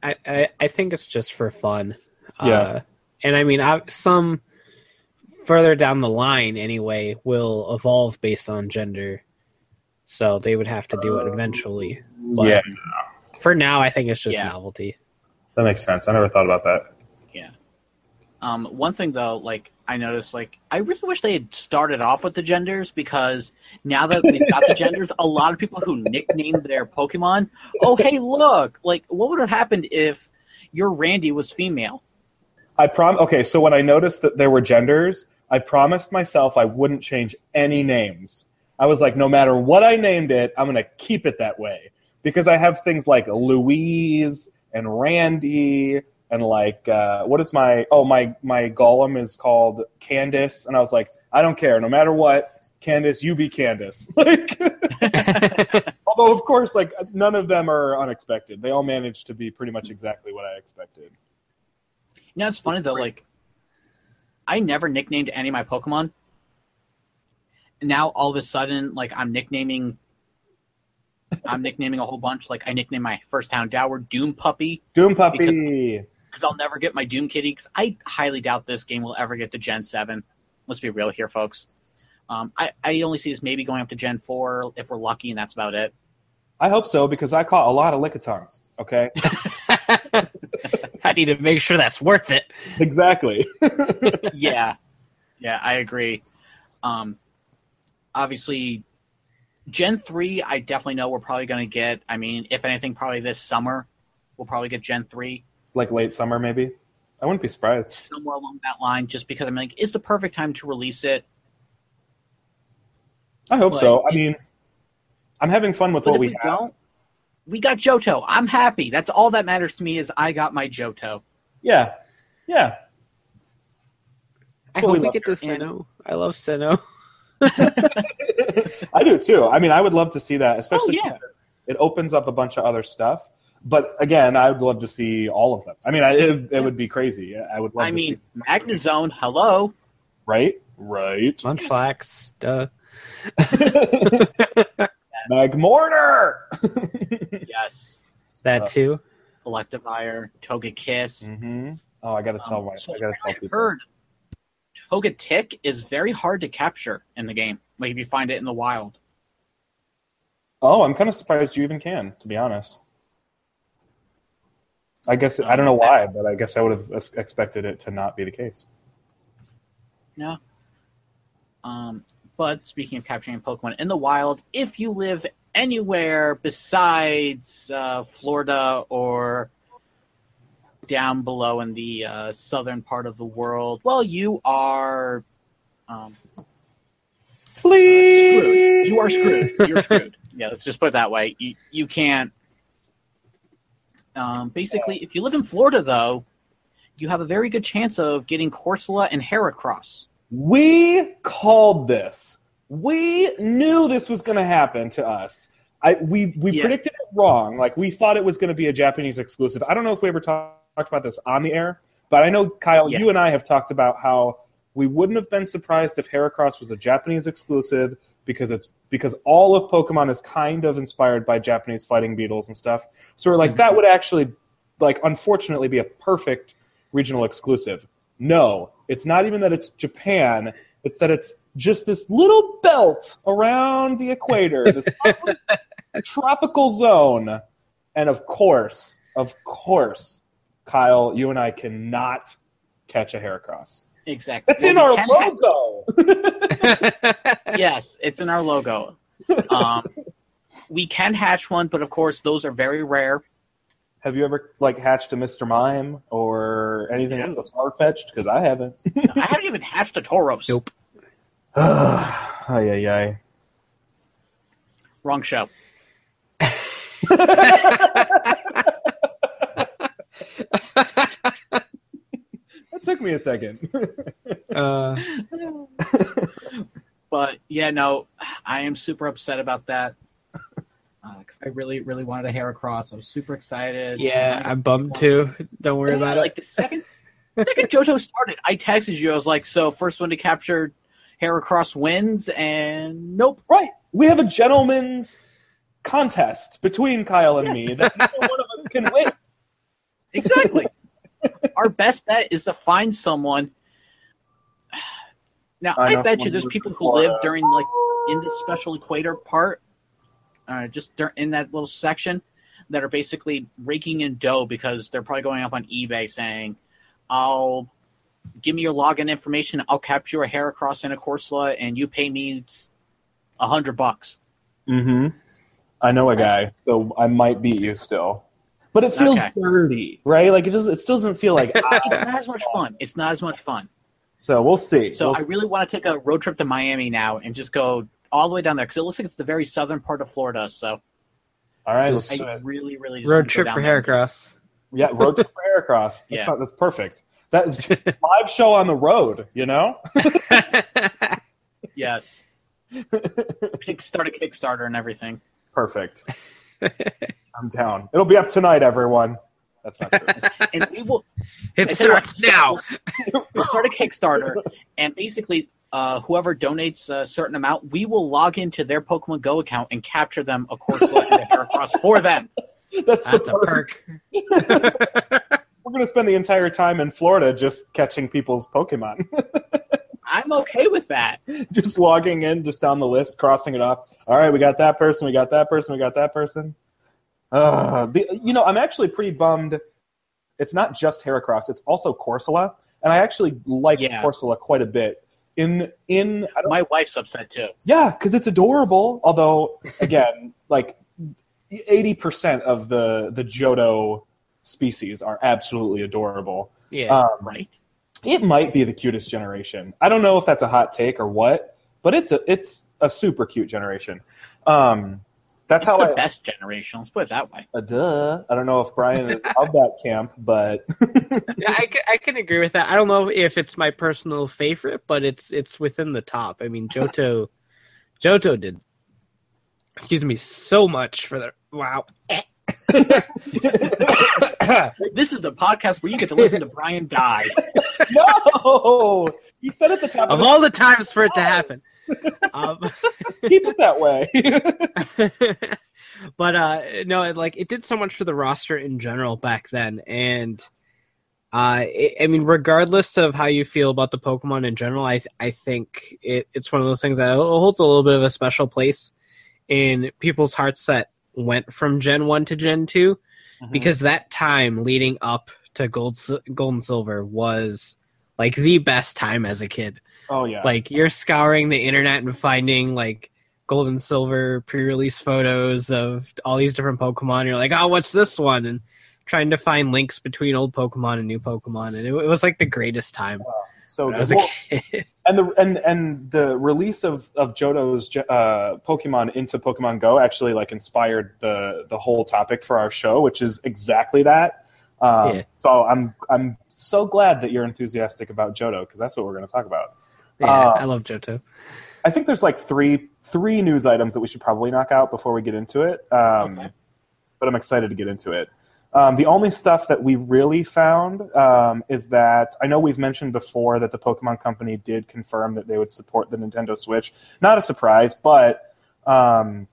I, I, I think it's just for fun. Yeah. Uh, and I mean, I, some further down the line, anyway, will evolve based on gender. So they would have to do it eventually. But yeah, For now, I think it's just Yeah. novelty. that makes sense. I never thought about that. Yeah. Um, one thing though, like I noticed, like I really wish they had started off with the genders because now that we've got the genders, a lot of people who nicknamed their Pokemon, oh hey look, like what would have happened if your Randy was female? I prom. Okay, so when I noticed that there were genders, I promised myself I wouldn't change any names. I was like, no matter what I named it, I'm to keep it that way because I have things like Louise and Randy and like uh, what is my oh my my golem is called Candace and I was like, I don't care, no matter what, Candace, you be Candace. Like, although of course, like none of them are unexpected. They all managed to be pretty much exactly what I expected. You know, it's funny though, like I never nicknamed any of my Pokemon. Now all of a sudden, like I'm nicknaming I'm nicknaming a whole bunch. Like I nicknamed my first Houndour Doom Puppy Doom Puppy. Because I'll never get my Doom Kitty. Because I highly doubt this game will ever get to Gen Seven. Let's be real here, folks. Um, I, I only see this maybe going up to Gen Four if we're lucky, and that's about it. I hope so because I caught a lot of Lickitungs. Okay, I need to make sure that's worth it. exactly. yeah, yeah, I agree. Um, obviously, Gen three, I definitely know we're probably going to get. I mean, if anything, probably this summer, we'll probably get Gen three like late summer, maybe. I wouldn't be surprised. somewhere along that line. Just because I'm like, it's the perfect time to release it. I hope Like, so. I mean, I'm having fun with But what if we we have. don't, we got Johto. I'm happy. That's all that matters to me is I got my Johto. Yeah, yeah. I Well, we hope we love get to Sinnoh. I love Sinnoh. I do too. I mean, I would love to see that, oh, especially Oh, yeah. it opens up a bunch of other stuff. But again, I would love to see all of them. I mean, I, it, it would be crazy. I would love I to mean, see. Magnezone, hello. Right, right. Munchlax, duh. Magmortar. Yes. That Uh, too. Electivire, Togekiss. hmm Oh, I gotta tell Um, my. so I gotta tell I've people. heard Togetic is very hard to capture in the game. Like if you find it in the wild. Oh, I'm kind of surprised you even can, to be honest. I guess I don't know why, but I guess I would have expected it to not be the case. No. Um, but speaking of capturing Pokemon in the wild, if you live anywhere besides uh, Florida or down below in the uh, southern part of the world, well, you are um, screwed. You are screwed. You're screwed. Yeah, let's just put it that way. You, you can't. Um, basically, if you live in Florida, though, you have a very good chance of getting Corsola and Heracross. We called this. We knew this was going to happen to us. I we we Yeah. predicted it wrong. Like we thought it was going to be a Japanese exclusive. I don't know if we ever talk, talked about this on the air, but I know Kyle, Yeah. you and I have talked about how we wouldn't have been surprised if Heracross was a Japanese exclusive because it's because all of Pokemon is kind of inspired by Japanese fighting beetles and stuff. So we're like that mm-hmm. would actually like unfortunately be a perfect regional exclusive. No, it's not even that it's Japan. It's that it's just this little belt around the equator, this tropical zone. And of course, of course, Kyle, you and I cannot catch a hair Heracross. Exactly. That's in our logo. ha- yes, it's in our logo. Um, we can hatch one, but of course, those are very rare. Have you ever like hatched a Mr. Mime or anything Yeah. else far fetched? Because I haven't. I haven't even hatched a Tauros. Nope. ay, ay, ay. Wrong show. Took me a second. Uh, But yeah, no, I am super upset about that. Uh I really, really wanted a Heracross. I was super excited. yeah, I'm bummed too. Don't worry Yeah, about like it. Like the second, second Johto started, I texted you. I was like, "So first one to capture Heracross wins," and nope. right. We have a gentleman's contest between Kyle and me that neither one of us can win. Exactly. Our best bet is to find someone. Now, I I, bet you there's people who live Florida. during like in the special equator part, uh, just dur- in that little section, that are basically raking in dough because they're probably going up on eBay saying, "I'll give me your login information. I'll capture a Heracross and a Corsola, and you pay me a hundred bucks." Mm-hmm. I know a guy, so I might beat you still. But it feels Okay. dirty, right? Like it just it still doesn't feel like It's not as much fun. It's not as much fun. so we'll see. So We'll I really want to take a road trip to Miami now and just go all the way down there because it looks like it's the very southern part of Florida. So All right, Just- let's, I uh, really, really just wanna Road go trip down for there. Heracross. yeah, road trip for Heracross. That's, Yeah. not- that's perfect. That live show on the road. You know, Yes, Kick- start a Kickstarter and everything. perfect. I'm down. It'll be up tonight, everyone. That's not true. And we will. It I tell you what, starts now. We'll, we'll start a Kickstarter, and basically, uh, whoever donates a certain amount, we will log into their Pokemon Go account and capture them a Corsola and a Heracross for them. That's the That's a perk. perk. We're gonna spend the entire time in Florida just catching people's Pokemon. I'm okay with that. just logging in, just down the list, crossing it off. All right, we got that person, we got that person, we got that person. Uh, the, you know, I'm actually pretty bummed. It's not just Heracross; it's also Corsola, and I actually like Yeah. Corsola quite a bit. In in My wife's upset too. yeah, because it's adorable. Although, again, like eighty percent of the the Johto species are absolutely adorable. Yeah. Um, Right? It might be the cutest generation. I don't know if that's a hot take or what, but it's a it's a super cute generation. Um, That's It's how the I. best generation. Let's put it that way. Uh, duh. I don't know if Brian is of that camp, but Yeah, I, ca- I can agree with that. I don't know if it's my personal favorite, but it's it's within the top. I mean, Johto, Johto did, excuse me, so much for the wow. This is the podcast where you get to listen to Brian die. no, you said at the top of of all the times for it to happen. Um, the, keep it that way. but uh no it, like it did so much for the roster in general back then and uh it, i mean regardless of how you feel about the pokemon in general i i think it, it's one of those things that holds a little bit of a special place in people's hearts that went from gen 1 to gen 2 mm-hmm. because that time leading up to gold gold and silver was like the best time as a kid. Oh yeah, like you're scouring the internet and finding like gold and silver pre-release photos of all these different pokemon. You're like oh what's this one? And trying to find links between old pokemon and new pokemon. And it, it was like the greatest time so when i good. was a kid and the and and the release of of Johto's uh, Pokemon into Pokemon Go actually like inspired the the whole topic for our show, which is exactly that. Um, Yeah. So I'm I'm so glad that you're enthusiastic about Johto because that's what we're going to talk about. yeah Uh, i love johto I think there's like three three news items that we should probably knock out before we get into it. Um, Okay. But I'm excited to get into it. Um, the only stuff that we really found um, is that I know we've mentioned before that the Pokemon Company did confirm that they would support the Nintendo Switch. Not a surprise, but um,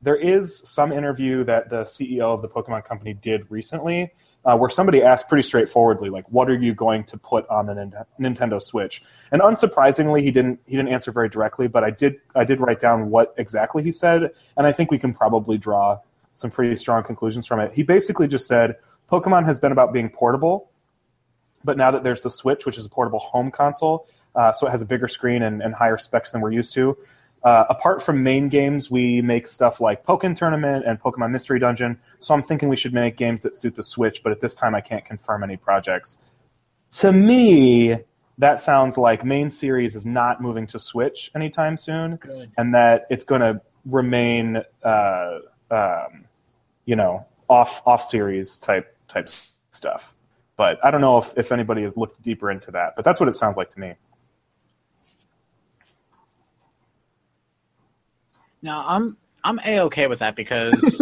there is some interview that the CEO of the Pokemon Company did recently uh, where somebody asked pretty straightforwardly, like, "What are you going to put on the Nin- Nintendo Switch?" And unsurprisingly, he didn't he didn't answer very directly, but I did I did write down what exactly he said, and I think we can probably draw some pretty strong conclusions from it. He basically just said Pokemon has been about being portable, but now that there's the Switch, which is a portable home console, uh, so it has a bigger screen and, and higher specs than we're used to. Uh, apart from main games, we make stuff like Pokkén Tournament and Pokemon Mystery Dungeon. So I'm thinking we should make games that suit the Switch, but at this time I can't confirm any projects. To me, that sounds like main series is not moving to Switch anytime soon, Good. and that it's going to remain, uh, um, you know, off off series type type stuff. But I don't know if, if anybody has looked deeper into that. But that's what it sounds like to me. Now I'm I'm a okay with that because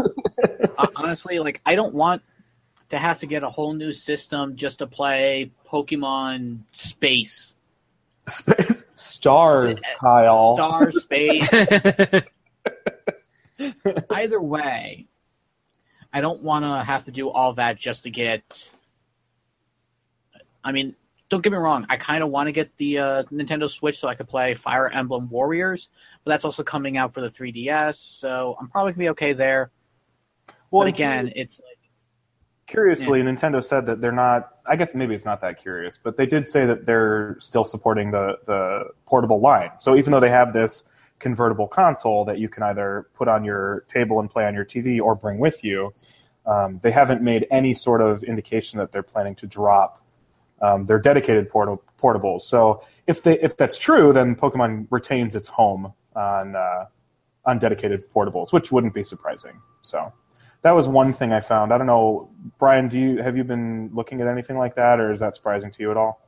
uh, honestly, like I don't want to have to get a whole new system just to play Pokemon Space, Space stars, Kyle. Star Space. Either way, I don't want to have to do all that just to get. I mean, don't get me wrong. I kind of want to get the uh, Nintendo Switch so I could play Fire Emblem Warriors, but that's also coming out for the 3DS, so I'm probably gonna be okay there. Well, but again, it's like curiously, Nintendo said that they're not. I guess maybe it's not that curious, but they did say that they're still supporting the the portable line. So even though they have this convertible console that you can either put on your table and play on your TV or bring with you, um, they haven't made any sort of indication that they're planning to drop um, their dedicated portal portables. So if they if that's true, then Pokemon retains its home on uh, on dedicated portables, which wouldn't be surprising. So that was one thing I found. I don't know, Brian. Do you have you been looking at anything like that, or is that surprising to you at all?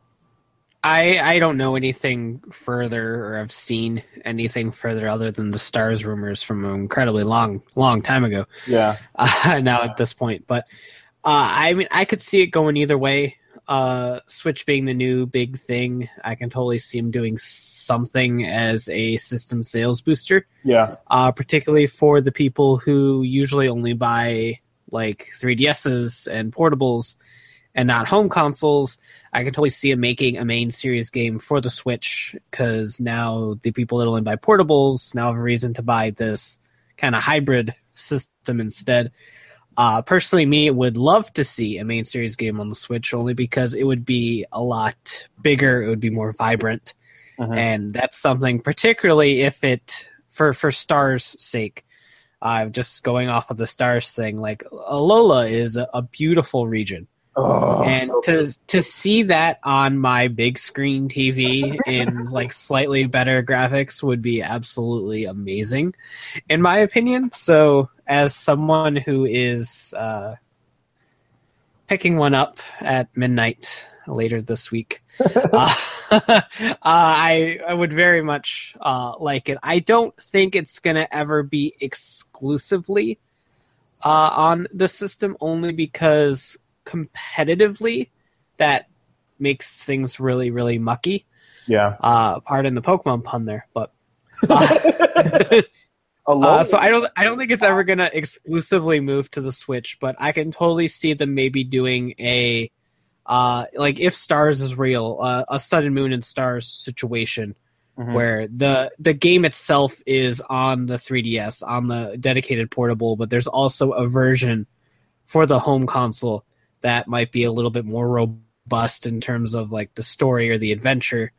I I don't know anything further or I've seen anything further other than the stars rumors from an incredibly long long time ago. Yeah, uh, now at this point. But uh, I mean, I could see it going either way. Uh, Switch being the new big thing, I can totally see him doing something as a system sales booster, yeah, uh, particularly for the people who usually only buy like 3DSs and portables and not home consoles. I can totally see him making a main series game for the Switch because now the people that only buy portables now have a reason to buy this kind of hybrid system instead. Uh, personally, me would love to see a main series game on the Switch only because it would be a lot bigger, it would be more vibrant, Mhm. and that's something particularly if it for for Stars' sake. Uh, just going off of the Stars thing, like Alola is a, a beautiful region. Oh, and so to to see that on my big screen TV in like slightly better graphics would be absolutely amazing, in my opinion. So, as someone who is uh, picking one up at midnight later this week, uh, uh, I I would very much uh, like it. I don't think it's gonna ever be exclusively uh, on the system, only because competitively that makes things really really mucky. yeah. Uh, pardon the Pokemon pun there, but. Uh, uh, so I don't I don't think it's ever gonna exclusively move to the Switch, but I can totally see them maybe doing a uh like if Stars is real, uh, a Sun Moon and Stars situation Mhm. where the the game itself is on the 3DS on the dedicated portable, but there's also a version for the home console that might be a little bit more robust in terms of like the story or the adventure.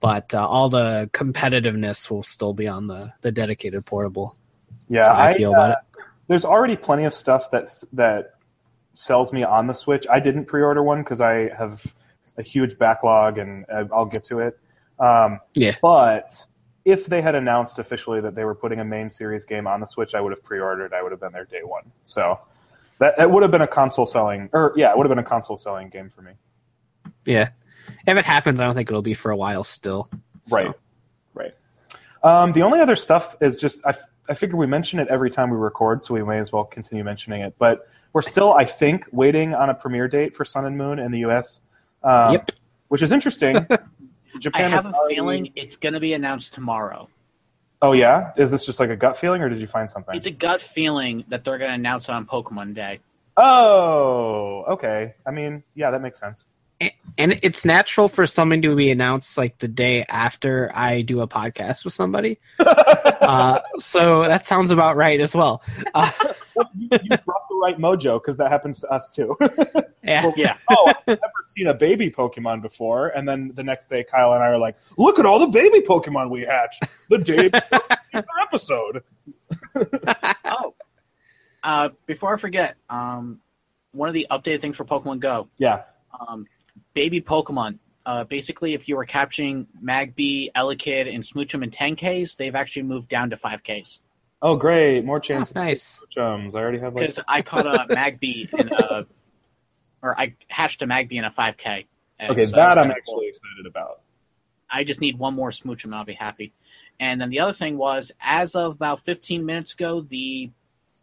But uh, all the competitiveness will still be on the, the dedicated portable. yeah, how I, feel about uh, There's already plenty of stuff that's that sells me on the Switch. I didn't pre-order one because I have a huge backlog, and uh, I'll get to it. Um, Yeah. But if they had announced officially that they were putting a main series game on the Switch, I would have pre-ordered. I would have been there day one. So that it would have been a console selling, or yeah, it would have been a console selling game for me. Yeah. If it happens, I don't think it'll be for a while still. So- Right. Right. Um, the only other stuff is just I, f- I figure we mention it every time we record, so we may as well continue mentioning it. But we're still, I think, waiting on a premiere date for Sun and Moon in the U.S. Um, Yep. Which is interesting. Japan I have a already- feeling it's going to be announced tomorrow. Oh yeah, is this just like a gut feeling, or did you find something? It's a gut feeling that they're going to announce it on Pokemon Day. oh, okay. I mean, yeah, that makes sense. And it's natural for something to be announced like the day after I do a podcast with somebody. uh, so that sounds about right as well. Uh, you, you brought the right mojo because that happens to us too. yeah. Yeah. oh, I've never seen a baby Pokemon before. And then the next day, Kyle and I are like, look at all the baby Pokemon we hatched the day before the episode. oh, uh, before I forget, um, one of the updated things for Pokemon Go, Yeah. um, baby Pokemon. Uh, basically, if you were capturing Magby, Elekid, and Smoochum in 10Ks, they've actually moved down to 5Ks. Oh, great. More chance. That's nice. Chums. I already have like. Because I caught a Magby in a, or I hatched a Magby in a 5K. Okay, so that I'm kinda cool. actually excited about. I just need one more Smoochum and I'll be happy. And then the other thing was, as of about 15 minutes ago, the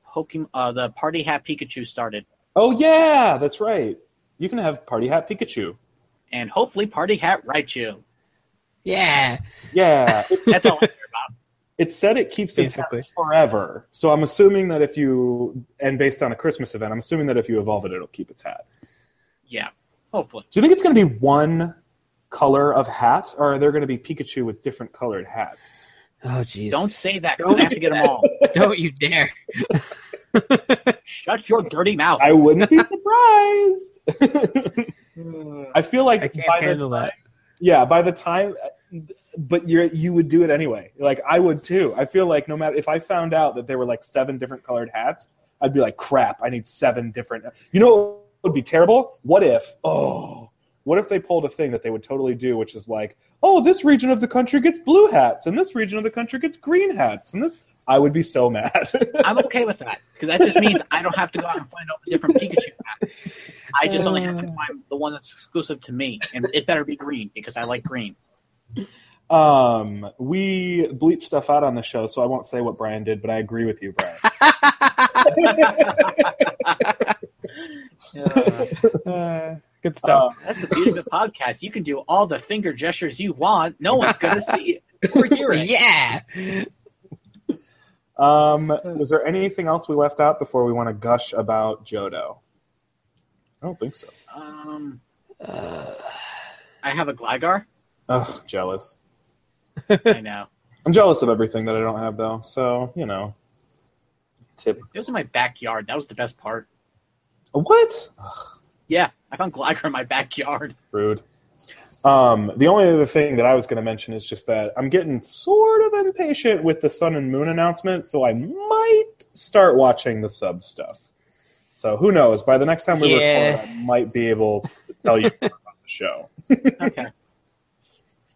Pokemon, uh, the Party Hat Pikachu started. Oh, yeah, that's right. You can have Party Hat Pikachu. And hopefully Party Hat Raichu. Yeah. Yeah. It, That's all I care about. it said it keeps its hat forever. So I'm assuming that if you, and based on a Christmas event, I'm assuming that if you evolve it, it'll keep its hat. Yeah, hopefully. Do you think it's going to be one color of hat, or are there going to be Pikachu with different colored hats? Oh, jeez. Don't say that because I have to get them all. Don't you dare. Shut your dirty mouth. I wouldn't be surprised. I feel like I can't by the handle time- that. Yeah, by the time, but you you would do it anyway. Like I would too. I feel like no matter if I found out that there were like seven different colored hats, I'd be like, crap. I need seven different. You know, what would be terrible. What if? Oh, what if they pulled a thing that they would totally do, which is like, oh, this region of the country gets blue hats, and this region of the country gets green hats, and this. I would be so mad. I'm okay with that because that just means I don't have to go out and find all the different Pikachu hats. I just only have to find the one that's exclusive to me, and it better be green because I like green. Um, we bleep stuff out on the show, so I won't say what Brian did, but I agree with you, Brian. Uh, good stuff. That's the beauty of the podcast. You can do all the finger gestures you want. No one's going to see it or hear it. yeah. Um, was there anything else we left out before we want to gush about Johto? I don't think so. Um, uh, I have a Gligar. Ugh, jealous. I know. I'm jealous of everything that I don't have, though. So you know, tip. It was in my backyard. That was the best part. What? Yeah, I found Gligar in my backyard. Rude. Um, the only other thing that I was going to mention is just that I'm getting sort of impatient with the Sun and Moon announcement, so I might start watching the sub stuff. So who knows? By the next time we Yeah. record, I might be able to tell you more about the show. Okay.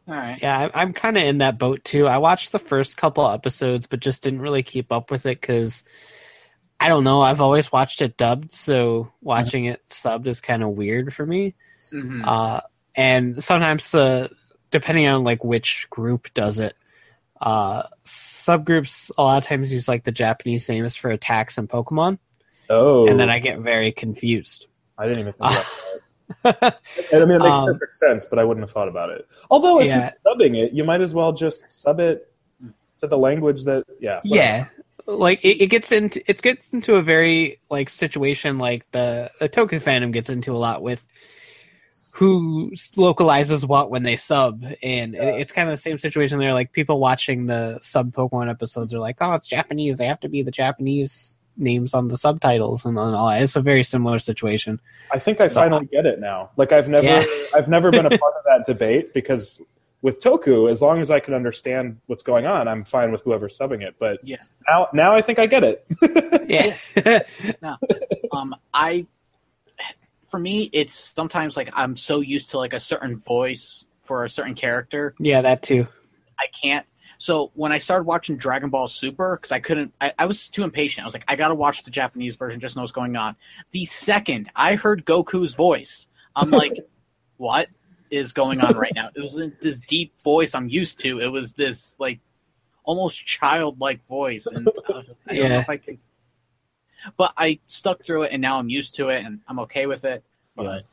All right. Yeah, I'm, I'm kind of in that boat too. I watched the first couple episodes, but just didn't really keep up with it because I don't know. I've always watched it dubbed, so watching it subbed is kind of weird for me. Mhm. Uh, and sometimes, uh, depending on like which group does it, uh, subgroups a lot of times use like the Japanese names for attacks and Pokemon, Oh, and then I get very confused. I didn't even think about that. I mean, it makes Um, perfect sense, but I wouldn't have thought about it. Although, if Yeah. you're subbing it, you might as well just sub it to the language that, yeah. whatever. Yeah, like it, it gets into it gets into a very like situation like the the Toku fandom gets into a lot with who localizes what when they sub, and it- it's kind of the same situation there. Like people watching the sub Pokemon episodes are like, "Oh, it's Japanese. They have to be the Japanese names on the subtitles and, and all." that. It's a very similar situation. I think I finally get it now. Like I've never, Yeah. I've never been a part of that debate because with Toku, as long as I can understand what's going on, I'm fine with whoever's subbing it. But Yeah. now, now I think I get it. Yeah, no. um i for me it's sometimes like i'm so used to like a certain voice for a certain character. Yeah, that too. i can't. So when i started watching dragon ball super because i couldn't I, I was too impatient. I was like i gotta watch the japanese version just know what's going on. The second i heard goku's voice i'm like what is going on right now? It was this deep voice i'm used to. It was this like almost childlike voice. And I, was I don't know Yeah. if i could but i stuck through it and now i'm used to it and i'm okay with it but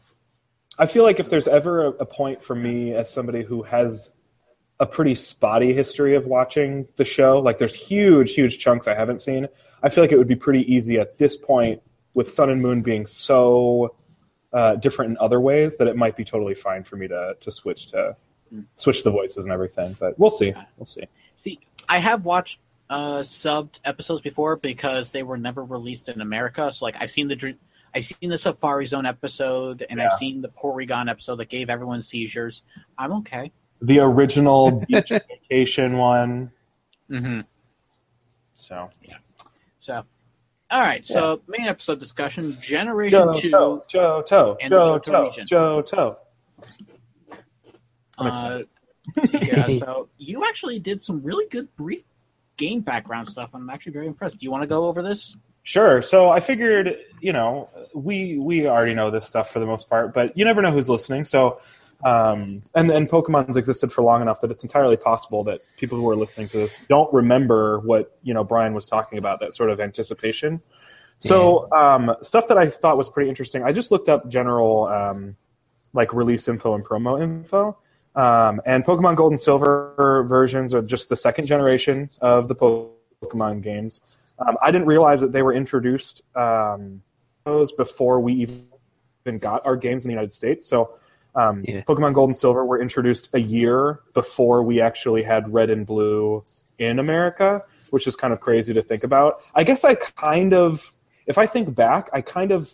I feel like if there's ever a, a point for me as somebody who has a pretty spotty history of watching the show, like there's huge, huge chunks I haven't seen. I feel like it would be pretty easy at this point with Sun and Moon being so uh, different in other ways that it might be totally fine for me to to switch to switch the voices and everything. But we'll see. We'll see. See, I have watched uh, subbed episodes before because they were never released in America. So, like, I've seen the I've seen the Safari Zone episode, and I've seen the Porygon episode that gave everyone seizures. I'm okay. The original beach vacation one. Mm-hmm. So So, all right. So, main episode discussion: Generation Joe Two. Toe, Joe Toe, and Joe Toe, region. Joe Toe. I'm Uh, see here, so, you actually did some really good brief game background stuff. I'm actually very impressed. Do you want to go over this? Sure. So I figured, you know, we we already know this stuff for the most part, but you never know who's listening. So, um, and and Pokemon's existed for long enough that it's entirely possible that people who are listening to this don't remember what you know Brian was talking about. That sort of anticipation. So, um, stuff that I thought was pretty interesting. I just looked up general um, like release info and promo info. Um, and Pokemon Gold and Silver versions are just the second generation of the Pokemon games. Um, I didn't realize that they were introduced um, those before we even got our games in the United States. So, um, Yeah. Pokemon Gold and Silver were introduced a year before we actually had Red and Blue in America, which is kind of crazy to think about. I guess I kind of, if I think back, I kind of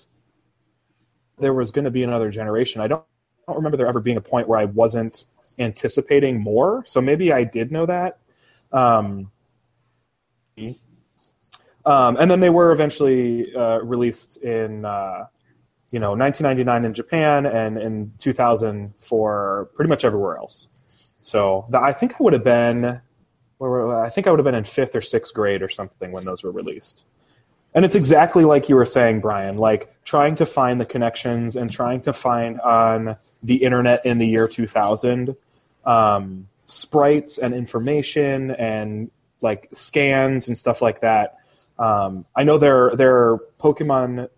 there was going to be another generation. I don't, don't remember there ever being a point where I wasn't anticipating more. So maybe I did know that. Um, um, and then they were eventually uh, released in, uh, you know, 1999 in Japan and in 2000 for pretty much everywhere else. So the, I think I would have been, I think I would have been in fifth or sixth grade or something when those were released. And it's exactly like you were saying, Brian, like trying to find the connections and trying to find on the internet in the year 2000 um, sprites and information and like scans and stuff like that. Um, I know there there are Pokemon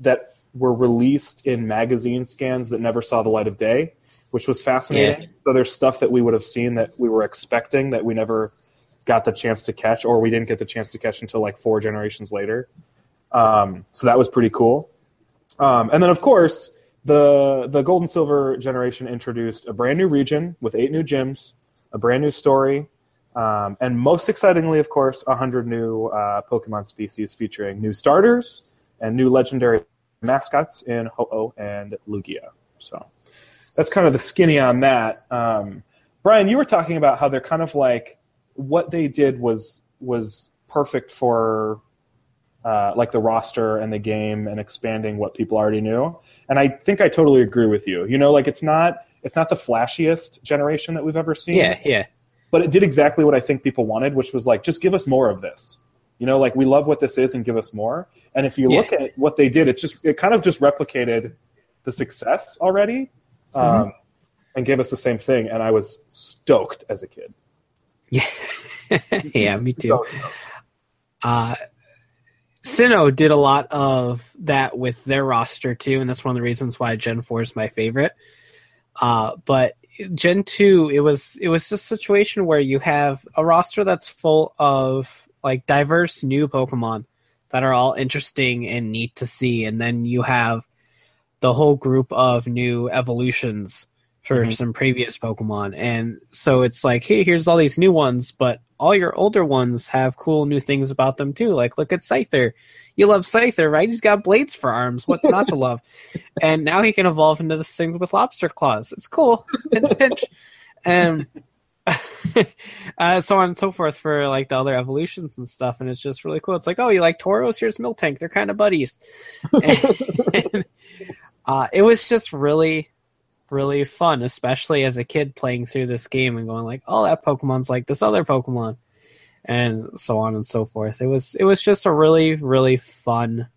that were released in magazine scans that never saw the light of day, which was fascinating. So there's stuff that we would have seen that we were expecting that we never got the chance to catch, or we didn't get the chance to catch until like four generations later. Um, so that was pretty cool. Um, and then, of course, the the Gold and Silver generation introduced a brand new region with eight new gyms, a brand new story, um, and most excitingly, of course, hundred new uh, Pokemon species featuring new starters and new legendary mascots in Ho-Oh and Lugia. So that's kind of the skinny on that. Um, Brian, you were talking about how they're kind of like what they did was was perfect for uh, like the roster and the game and expanding what people already knew. And I think I totally agree with you. You know, like it's not it's not the flashiest generation that we've ever seen. Yeah, yeah. But it did exactly what I think people wanted, which was like just give us more of this. You know, like we love what this is and give us more. And if you Yeah. look at what they did, it just it kind of just replicated the success already, um, and gave us the same thing. And I was stoked as a kid. Yeah, yeah, me too. Uh, Sinnoh did a lot of that with their roster too, and that's one of the reasons why Gen Four is my favorite. Uh, but Gen Two, it was it was just a situation where you have a roster that's full of like diverse new Pokemon that are all interesting and neat to see, and then you have the whole group of new evolutions for Mhm. some previous Pokemon. And so it's like, hey, here's all these new ones, but all your older ones have cool new things about them too. Like, look at Scyther. You love Scyther, right? He's got blades for arms. What's not to love? And now he can evolve into this thing with lobster claws. It's cool. Pinch, pinch. And uh, so on and so forth for like the other evolutions and stuff. And it's just really cool. It's like, oh, you like Tauros? Here's Miltank. They're kind of buddies. And, uh, it was just really really fun, especially as a kid playing through this game and going like, "Oh, that Pokemon's like this other Pokemon," and so on and so forth. It was it was just a really really fun,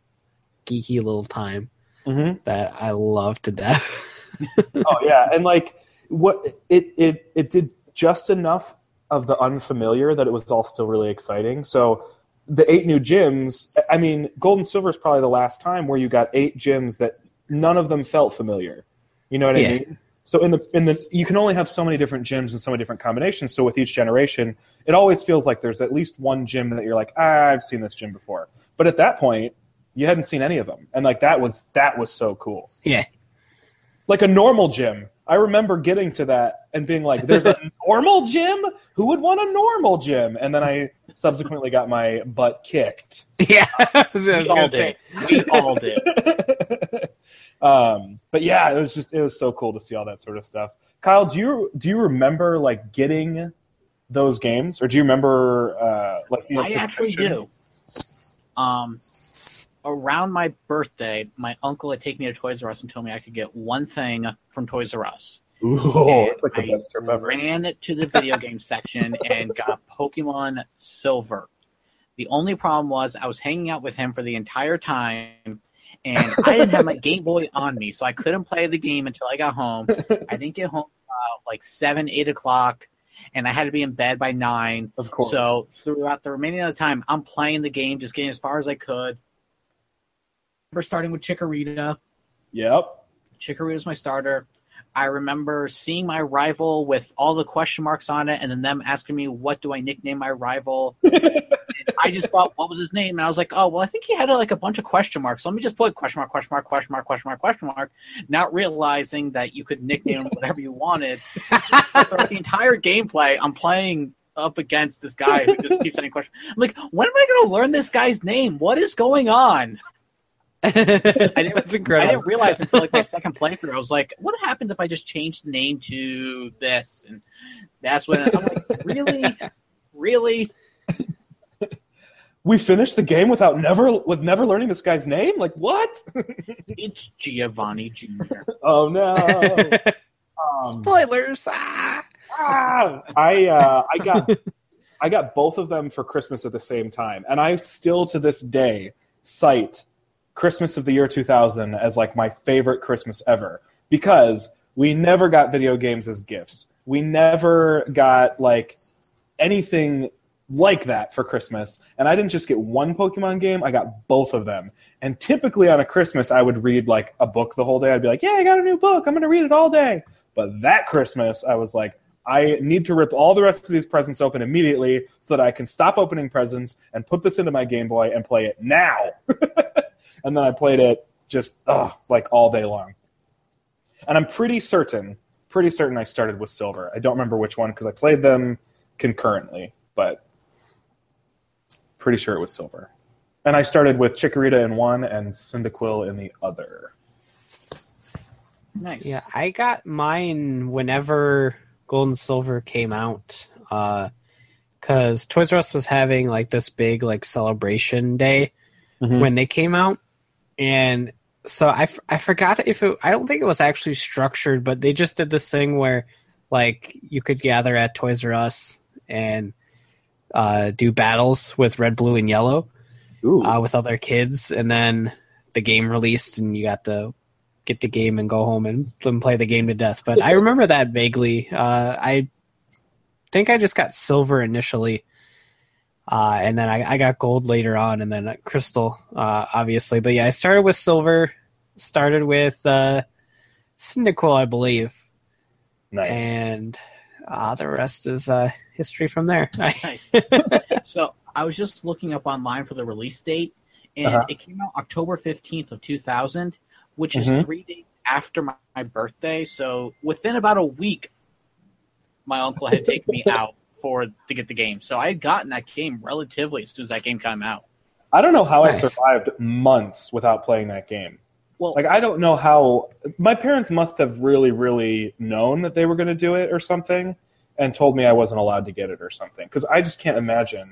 geeky little time Mhm. that I loved to death. oh yeah, and like what it it it did just enough of the unfamiliar that it was all still really exciting. So the eight new gyms, I mean, Gold and Silver is probably the last time where you got eight gyms that none of them felt familiar. You know what I mean? So in the in the you can only have so many different gyms and so many different combinations. So with each generation, it always feels like there's at least one gym that you're like, ah, I've seen this gym before. But at that point, you hadn't seen any of them, and like that was that was so cool yeah, like a normal gym. I remember getting to that and being like, "There's a normal gym? Who would want a normal gym?" And then I subsequently got my butt kicked. yeah. We all did. We all did. um, but yeah, it was just it was so cool to see all that sort of stuff. Kyle, do you do you remember like getting those games, or do you remember uh, like the I actually do. Um, around my birthday, my uncle had taken me to Toys R Us and told me I could get one thing from Toys R Us. Ooh, like the I best trip ever. Ran to the video game section and got Pokemon Silver. The only problem was I was hanging out with him for the entire time, and I didn't have my Game Boy on me, so I couldn't play the game until I got home. I didn't get home uh, like seven, eight o'clock, and I had to be in bed by nine. Of course. So throughout the remaining of the time, I'm playing the game, just getting as far as I could. remember starting with Chikorita. Yep. Chikorita was my starter. I remember seeing my rival with all the question marks on it, and then them asking me, "What do I nickname my rival?" and I just thought, "What was his name?" And I was like, "Oh, well, I think he had like a bunch of question marks. So let me just put question mark, question mark, question mark, question mark, question mark." Not realizing that you could nickname whatever you wanted. The entire gameplay, I'm playing up against this guy who just keeps asking questions. I'm like, when am I going to learn this guy's name? What is going on? I didn't- That's I didn't realize until like my second playthrough. I was like, "What happens if I just change the name to this?" And that's when I'm like, "Really, really?" We finished the game without never with never learning this guy's name. Like what? It's Giovanni Junior. oh no. Um, Spoilers. Ah! Ah! I uh, I got I got both of them for Christmas at the same time, and I still to this day cite Christmas of the year 2000 as like my favorite Christmas ever because we never got video games as gifts. We never got like anything like that for Christmas. And I didn't just get one Pokemon game, I got both of them. And typically on a Christmas, I would read like a book the whole day. I'd be like, yeah, I got a new book. I'm going to read it all day. But that Christmas, I was like, I need to rip all the rest of these presents open immediately so that I can stop opening presents and put this into my Game Boy and play it now. and then I played it just ugh, like all day long. And I'm pretty certain, pretty certain I started with Silver. I don't remember which one because I played them concurrently, but pretty sure it was Silver. And I started with Chikorita in one and Cyndaquil in the other. Nice. Yeah, I got mine whenever Gold and Silver came out. Uh, cause Toys R Us was having like this big like celebration day Mhm. when they came out, and so I, f- I forgot if it I don't think it was actually structured, but they just did this thing where like you could gather at Toys R Us and uh, do battles with red, blue, and yellow uh, with other kids, and then the game released, and you got to get the game and go home and, and play the game to death. But I remember that vaguely. Uh, I think I just got silver initially, uh, and then I, I got gold later on, and then crystal, uh, obviously. But yeah, I started with silver. Started with uh, Cyndaquil, I believe, nice. and uh, the rest is uh, history from there. Nice. so I was just looking up online for the release date, and Uh-huh. it came out October fifteenth of two thousand, which is Mhm. three days after my, my birthday. So within about a week, my uncle had taken me out for to get the game. So I had gotten that game relatively as soon as that game came out. I don't know how Nice. I survived months without playing that game. Well, Like I don't know how my parents must have really, really known that they were going to do it or something, and told me I wasn't allowed to get it or something. Because I just can't imagine.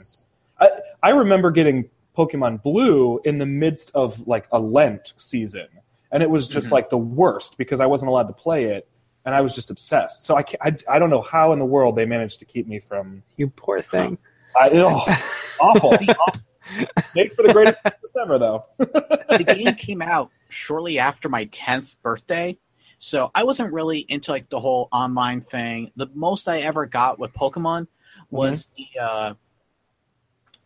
I I remember getting Pokemon Blue in the midst of like a Lent season, and it was just Mhm. like the worst because I wasn't allowed to play it, and I was just obsessed. So I can't, I, I don't know how in the world they managed to keep me from. you poor thing. I, oh, awful. See, Make for the greatest ever, though. the game came out shortly after my 10th birthday so i wasn't really into like the whole online thing the most i ever got with pokemon was the uh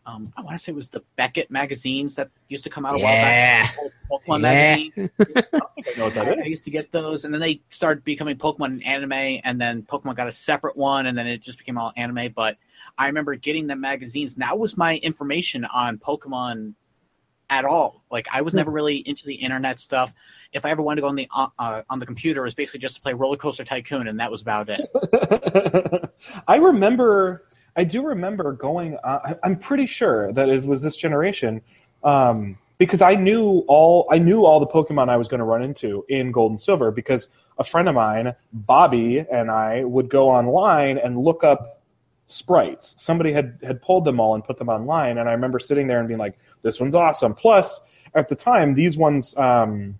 um, I want to say it was the Beckett magazines that used to come out a while Yeah. back. Pokemon Yeah. magazine. I I know what that I, I used to get those, and then they started becoming Pokemon and anime, and then Pokemon got a separate one, and then it just became all anime. But I remember getting the magazines, and that was my information on Pokemon at all. Like I was never really into the internet stuff. If I ever wanted to go on the uh, uh, on the computer, it was basically just to play Roller Coaster Tycoon, and that was about it. I remember, I do remember going. Uh, I'm pretty sure that it was this generation, um, because I knew all. I knew all the Pokemon I was going to run into in Gold and Silver because a friend of mine, Bobby, and I would go online and look up sprites. Somebody had had pulled them all and put them online, and I remember sitting there and being like, "This one's awesome." Plus, at the time, these ones um,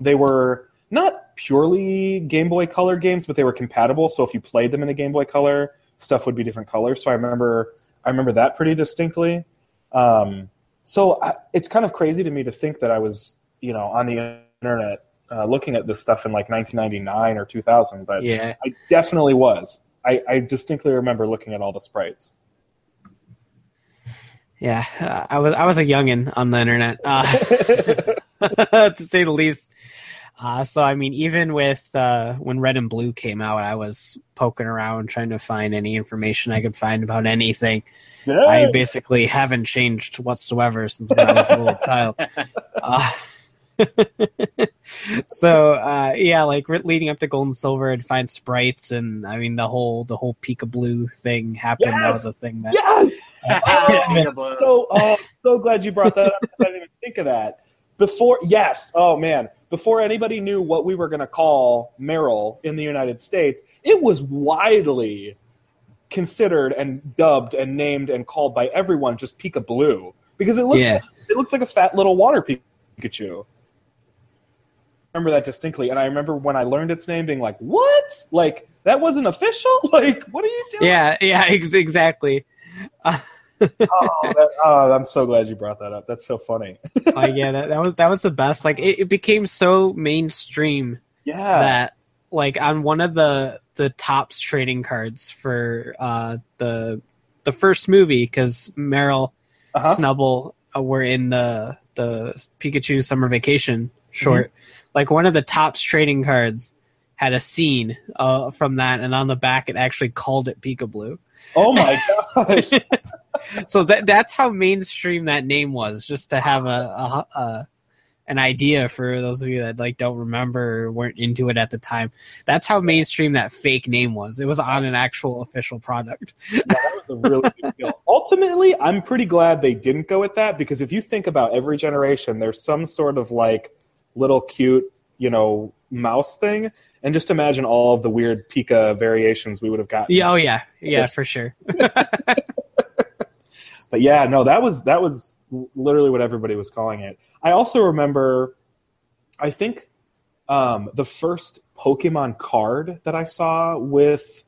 they were not purely Game Boy Color games, but they were compatible. So if you played them in a Game Boy Color, stuff would be different colors. So I remember I remember that pretty distinctly. Um, so I, it's kind of crazy to me to think that I was you know on the internet uh, looking at this stuff in like 1999 or 2000, but Yeah. I definitely was. I, I distinctly remember looking at all the sprites. Yeah, uh, I was I was a youngin on the internet, uh, to say the least. Uh, so I mean, even with uh, when Red and Blue came out, I was poking around trying to find any information I could find about anything. I basically haven't changed whatsoever since when I was a little child. Uh, so uh, yeah, like re- leading up to Gold and Silver, I'd find sprites, and I mean the whole the whole Pikablu thing happened. That was the thing that yes. Pikablu. so oh, so glad you brought that up. I didn't even think of that. Before, yes, oh man, before anybody knew what we were going to call Marill in the United States, it was widely considered and dubbed and named and called by everyone just Pikablu because it looks Yeah. it looks like a fat little water Pikachu. I remember that distinctly, and I remember when I learned its name, being like, "What? Like that wasn't official? Like what are you doing?" yeah yeah ex- exactly. oh, that, oh, I'm so glad you brought that up. That's so funny. like yeah that, that was that was the best like it, it became so mainstream Yeah. that like on one of the the Topps trading cards for uh the the first movie because marill uh-huh. snubbull uh, were in the the pikachu summer vacation short like one of the Topps trading cards had a scene uh, from that and on the back it actually called it Pikablu. Oh my gosh. so that that's how mainstream that name was just to have a, a, a an idea for those of you that like don't remember or weren't into it at the time that's how mainstream that fake name was it was on an actual official product Yeah, that was a really big deal. Ultimately, I'm pretty glad they didn't go with that because if you think about every generation, there's some sort of like little cute, you know, mouse thing. And just imagine all the weird Pika variations we would have gotten. yeah oh yeah yeah for sure but yeah, no, that was that was literally what everybody was calling it. I also remember, I think, um, the first Pokemon card that I saw with,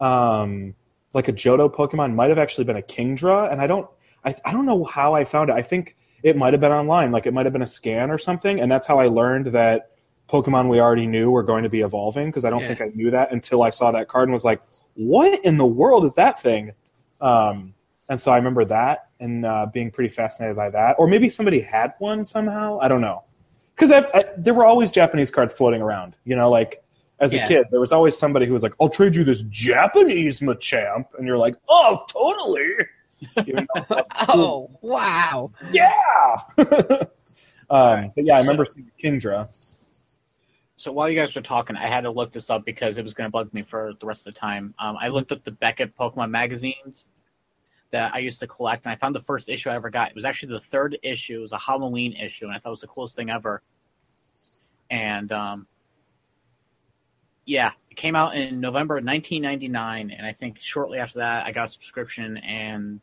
um, like a Johto Pokemon might have actually been a Kingdra, and I don't, I, I don't know how I found it. I think it might have been online, like it might have been a scan or something, and that's how I learned that Pokemon we already knew were going to be evolving because I don't Yeah. think I knew that until I saw that card and was like, "What in the world is that thing?" Um, and so I remember that and uh, being pretty fascinated by that, or maybe somebody had one somehow. I don't know because I, I, there were always Japanese cards floating around. You know, like as a Yeah. kid, there was always somebody who was like, "I'll trade you this Japanese Machamp," and you're like, "Oh, totally." Even though it wasn't Oh wow! yeah. um, but yeah, I remember seeing Kingdra. So while you guys were talking, I had to look this up because it was going to bug me for the rest of the time. Um, I looked up the Beckett Pokemon magazines that I used to collect, and I found the first issue I ever got. It was actually the third issue. It was a Halloween issue, and I thought it was the coolest thing ever. And um, yeah, it came out in November of 1999, and I think shortly after that, I got a subscription. And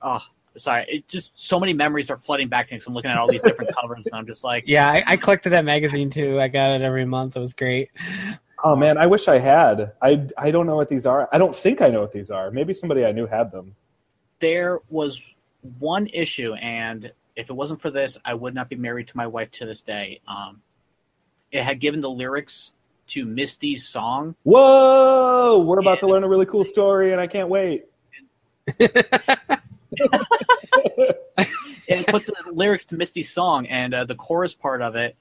oh, sorry, it just so many memories are flooding back to me because I'm looking at all these different covers, and I'm just like, Yeah, I, I collected that magazine too. I got it every month. It was great. Oh man, I wish I had. I I don't know what these are. I don't think I know what these are. Maybe somebody I knew had them. There was one issue, and if it wasn't for this, I would not be married to my wife to this day. Um, it had given the lyrics to Misty's song. Whoa! We're about to learn a really cool story, and I can't wait. It put the lyrics to Misty's song, and uh, the chorus part of it,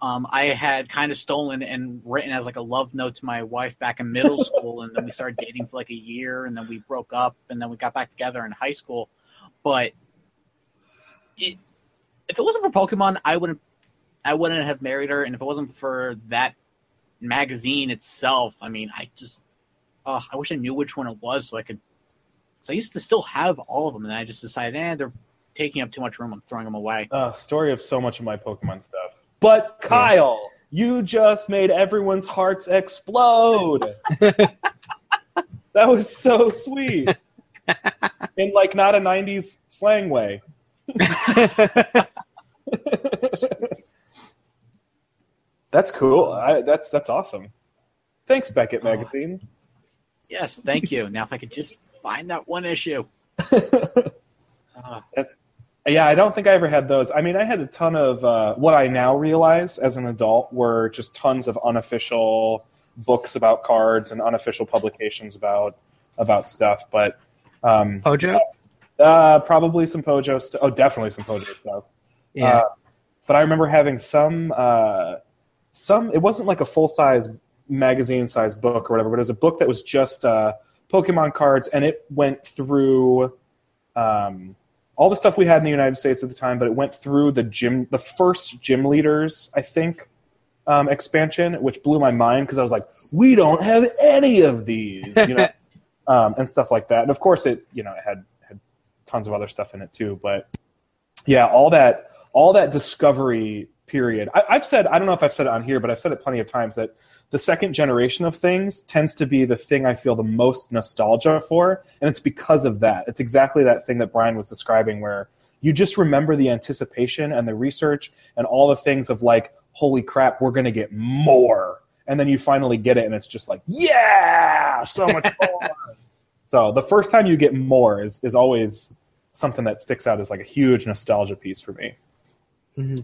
um, I had kind of stolen and written as like a love note to my wife back in middle school, and then we started dating for like a year, and then we broke up, and then we got back together in high school. But it, if it wasn't for Pokemon, I wouldn't, I wouldn't have married her, and if it wasn't for that magazine itself, I mean, I just, oh, I wish I knew which one it was so I could. Because I used to still have all of them, and I just decided, eh, they're taking up too much room. I'm throwing them away. Uh, story of so much of my Pokemon stuff. But Kyle, you just made everyone's hearts explode. that was so sweet. In like not a '90s slang way. That's cool. I, that's that's awesome. Thanks, Beckett Oh. Magazine. Yes, thank you. Now, if I could just find that one issue. Uh, That's yeah. I don't think I ever had those. I mean, I had a ton of uh, what I now realize as an adult were just tons of unofficial books about cards and unofficial publications about about stuff. But um, Pojo. uh, probably some Pojo stuff. Oh, definitely some Pojo stuff. Yeah. Uh, but I remember having some uh, some. It wasn't like a full size magazine size book or whatever, but it was a book that was just uh, Pokemon cards, and it went through um, all the stuff we had in the United States at the time. But it went through the gym, the first gym leaders, I think, um, expansion, which blew my mind because I was like, we don't have any of these, you know, um, and stuff like that. And of course, it you know it had had tons of other stuff in it too, but yeah, all that all that discovery period. I, I've said I don't know if I've said it on here, but I've said it plenty of times that the second generation of things tends to be the thing I feel the most nostalgia for, and it's because of that. It's exactly that thing that Brian was describing, where you just remember the anticipation and the research and all the things of like, holy crap, we're going to get more, and then you finally get it, and it's just like, yeah, so much more. so the first time you get more is is always something that sticks out as like a huge nostalgia piece for me. Mm-hmm.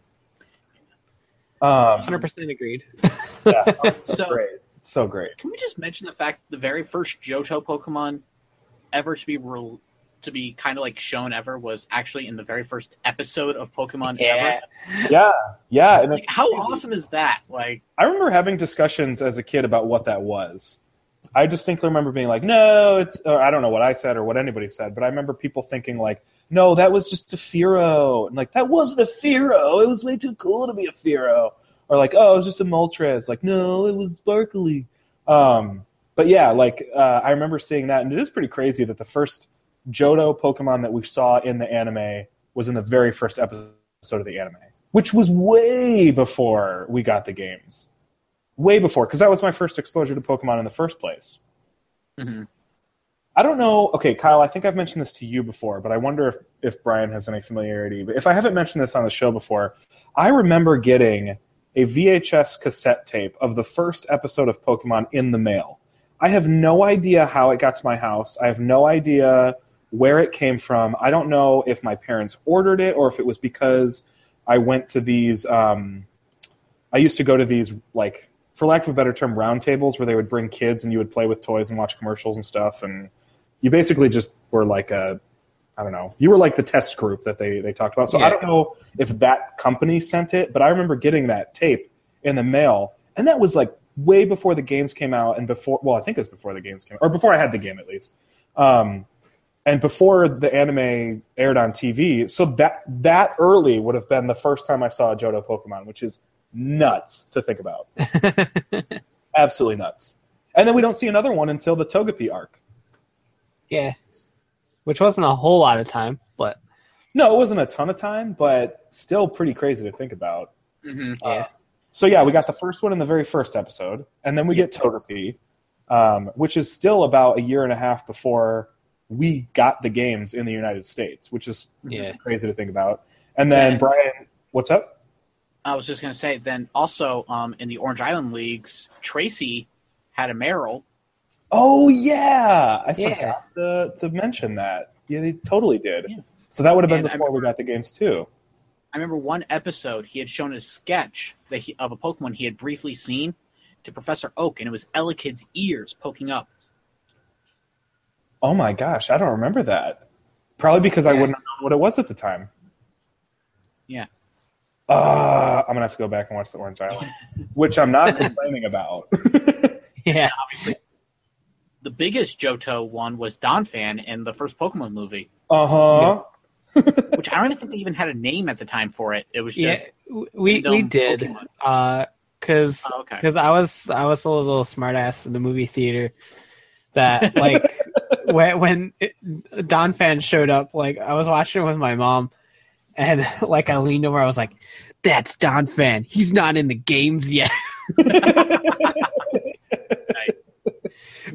Mhm. Um, 100% agreed. yeah, so, great. It's so great. can we just mention the fact the very first Johto Pokemon ever to be re- to be kind of like shown ever was actually in the very first episode of Pokemon ever? Yeah, yeah. And Like, how awesome is that? Like, I remember having discussions as a kid about what that was. I distinctly remember being like, "No, it's." Or I don't know what I said or what anybody said, but I remember people thinking like, "No, that was just a Fearow," and like that wasn't a Fearow. It was way too cool to be a Fearow. Or like, "Oh, it was just a Moltres." Like, no, it was sparkly. Um, but yeah, like uh, I remember seeing that, and it is pretty crazy that the first Johto Pokemon that we saw in the anime was in the very first episode of the anime, which was way before we got the games way before because that was my first exposure to Pokemon in the first place. mhm. I don't know. Okay, Kyle, I think I've mentioned this to you before, but I wonder if, if Brian has any familiarity. But if I haven't mentioned this on the show before, I remember getting a VHS cassette tape of the first episode of Pokemon in the mail. I have no idea how it got to my house. I have no idea where it came from. I don't know if my parents ordered it or if it was because I went to these. Um, I used to go to these like, for lack of a better term, roundtables where they would bring kids and you would play with toys and watch commercials and stuff. And you basically just were like a, I don't know, you were like the test group that they they talked about. So Yeah. I don't know if that company sent it, but I remember getting that tape in the mail, and that was like way before the games came out and before. Well, I think it was before the games came, out, or before I had the game at least. Um, and before the anime aired on TV, so that that early would have been the first time I saw a Johto Pokemon, which is nuts to think about. Absolutely nuts. And then we don't see another one until the Togepi arc. Yeah. Which wasn't a whole lot of time, but No, it wasn't a ton of time, but still pretty crazy to think about. Mhm. yeah. So yeah, we got the first one in the very first episode, and then we get Togepi, um, which is still about a year and a half before we got the games in the United States, which is Yeah. crazy to think about. And then Yeah. Brian, what's up? I was just gonna say. Then also, um, in the Orange Island leagues, Tracey had a Marill. Oh yeah, I Yeah. forgot to, to mention that. Yeah, they totally did. Yeah. So that would have been And before we got the games too. I remember one episode he had shown a sketch that he, of a Pokemon he had briefly seen to Professor Oak, and it was Elekid's ears poking up. Oh my gosh, I don't remember that. Probably because I wouldn't have known what it was at the time. Yeah. Uh, I'm gonna have to go back and watch the Orange Islands, which I'm not complaining about. Yeah. Obviously, the biggest Johto one was Donphan in the first Pokemon movie, Uh huh. which I don't even think they even had a name at the time for it. It was Yeah. just We we did. Pokemon. Uh cuz Oh, okay. because I was I was a little smartass in the movie theater that like when when it, Donphan showed up like I was watching it with my mom and like I leaned over I was like that's Donphan he's not in the games yet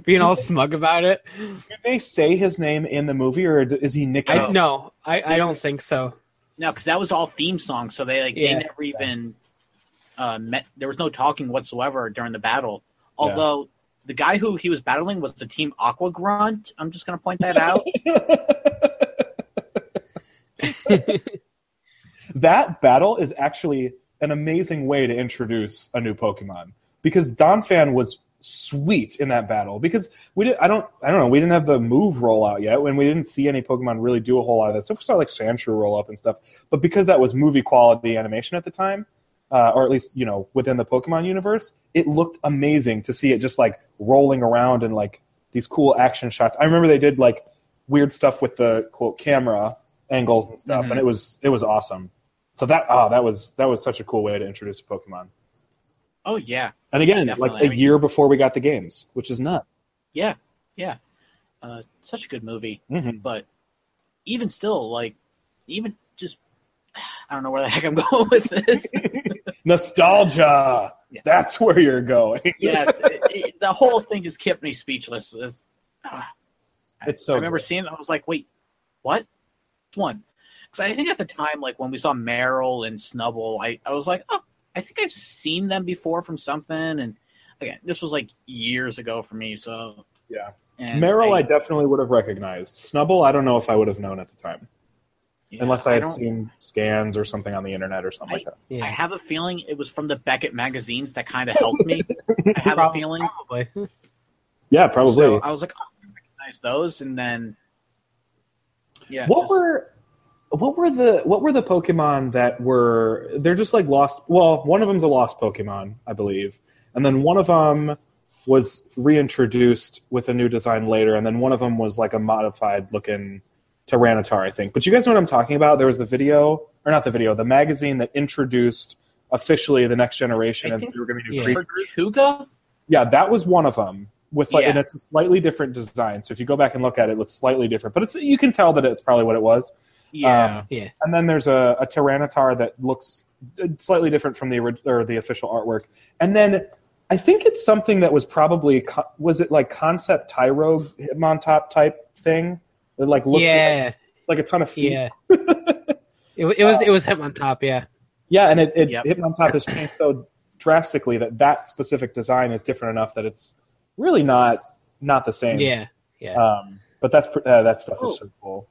being all smug about it Did they say his name in the movie, or is he Nick? I no I, I don't think so No, because that was all theme songs, so they like Yeah. they never even uh, met. There was no talking whatsoever during the battle. Although the guy who he was battling was the Team Aqua Grunt. I'm just gonna point that out. that battle is actually an amazing way to introduce a new Pokemon because Donphan was sweet in that battle. Because we did I don't I don't know we didn't have the move rollout yet when we didn't see any Pokemon really do a whole lot of that stuff. We saw like Sandshrew roll up and stuff. But because that was movie quality animation at the time uh, or at least you know within the Pokemon universe it looked amazing to see it just like rolling around and like these cool action shots. I remember they did like weird stuff with the quote camera angles and stuff Mhm. and it was it was awesome. So that oh that was that was such a cool way to introduce Pokemon. Oh yeah, And again, Definitely. like a year before we got the games, which is nuts. yeah, yeah. Uh, such a good movie, Mhm. but even still, like even just I don't know where the heck I'm going with this. Nostalgia. Yeah. That's where you're going. yes, it, it, the whole thing just kept me speechless. It's, ah. It's so I remember good. seeing it. I was like, wait, what? Which one? Because I think at the time, like when we saw Marill and Snubbull, I, I was like, oh, I think I've seen them before from something. And again, this was like years ago for me. So Yeah. and Marill, I, I, definitely would have recognized. Snubbull, I don't know if I would have known at the time, yeah, unless I had don't- seen scans or something on the internet or something like that. I have a feeling it was from the Beckett magazines that kind of helped me. I have a feeling. probably Yeah, probably. So I was like, oh, I recognize those, and then yeah, what just- were what were the what were the Pokemon that were they're just like lost? Well, one of them's a lost Pokemon, I believe, and then one of them was reintroduced with a new design later, and then one of them was like a modified looking Tyranitar, I think. But you guys know what I'm talking about? There was the video, or not the video, the magazine that introduced officially the next generation, I and think- they were going to do Yeah. creatures. Tortuga? Yeah, that was one of them. With like, Yeah. and it's a slightly different design. So if you go back and look at it, it looks slightly different, but it's you can tell that it's probably what it was. Yeah, Um, yeah and then there's a, a Tyranitar that looks slightly different from the orig- or the official artwork. And then I think it's something that was probably was it like concept Tyro Hitmontop type thing? That like looked like, yeah, like a ton of feet. yeah. it, it was it was him on top. Yeah, Yeah, and it, it Yep. Hitmontop has changed so drastically that that specific design is different enough that it's really not not the same. yeah, yeah. Um, but that's uh, that stuff Oh. is so cool.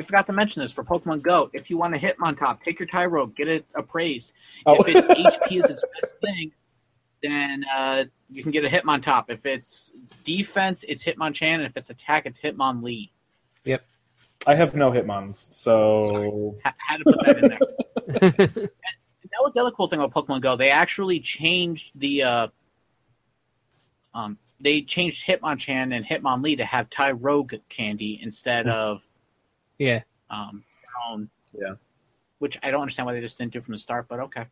I forgot to mention this for Pokemon Go. If you want to Hitmontop, take your Tyro, get it appraised. Oh. If it's HP is its best thing, then uh, you can get a Hitmontop. If it's defense, it's Hitmonchan, and if it's attack, it's Hitmonlee. Yep. I have no Hitmons, so Ha- had to put that in there. and that was the other cool thing about Pokemon Go. They actually changed the uh, um, they changed Hitmonchan and Hitmonlee to have Tyrogue candy instead of yeah. um, own. Yeah. Which I don't understand why they just didn't do from the start, but okay.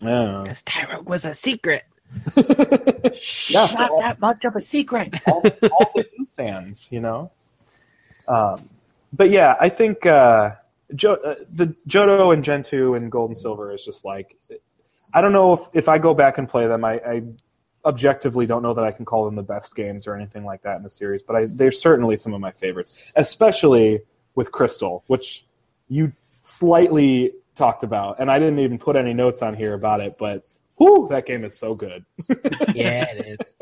yeah. Because Tyrogue was a secret. Yeah. Not that much of a secret. all, all the new fans, you know. Um, but yeah, I think uh, jo- uh, the Johto and Gen two and Gold and Silver is just like I don't know if if I go back and play them, I, I objectively don't know that I can call them the best games or anything like that in the series, but I, they're certainly some of my favorites, especially with Crystal, which you slightly talked about, and I didn't even put any notes on here about it, but whew, that game is so good. Yeah, it is.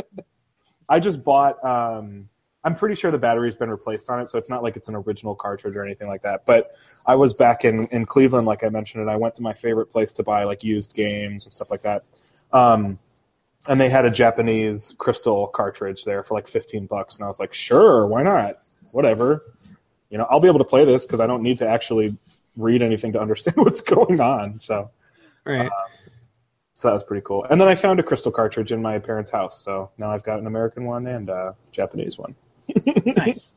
I just bought. Um, I'm pretty sure the battery's been replaced on it, so it's not like it's an original cartridge or anything like that. But I was back in, in Cleveland, like I mentioned, and I went to my favorite place to buy like used games and stuff like that. Um, and they had a Japanese crystal cartridge there for like 15 bucks, and I was like, sure, why not? Whatever. You know, I'll be able to play this because I don't need to actually read anything to understand what's going on. So, Right. so that was pretty cool. And then I found a crystal cartridge in my parents' house, so now I've got an American one and a Japanese one. nice.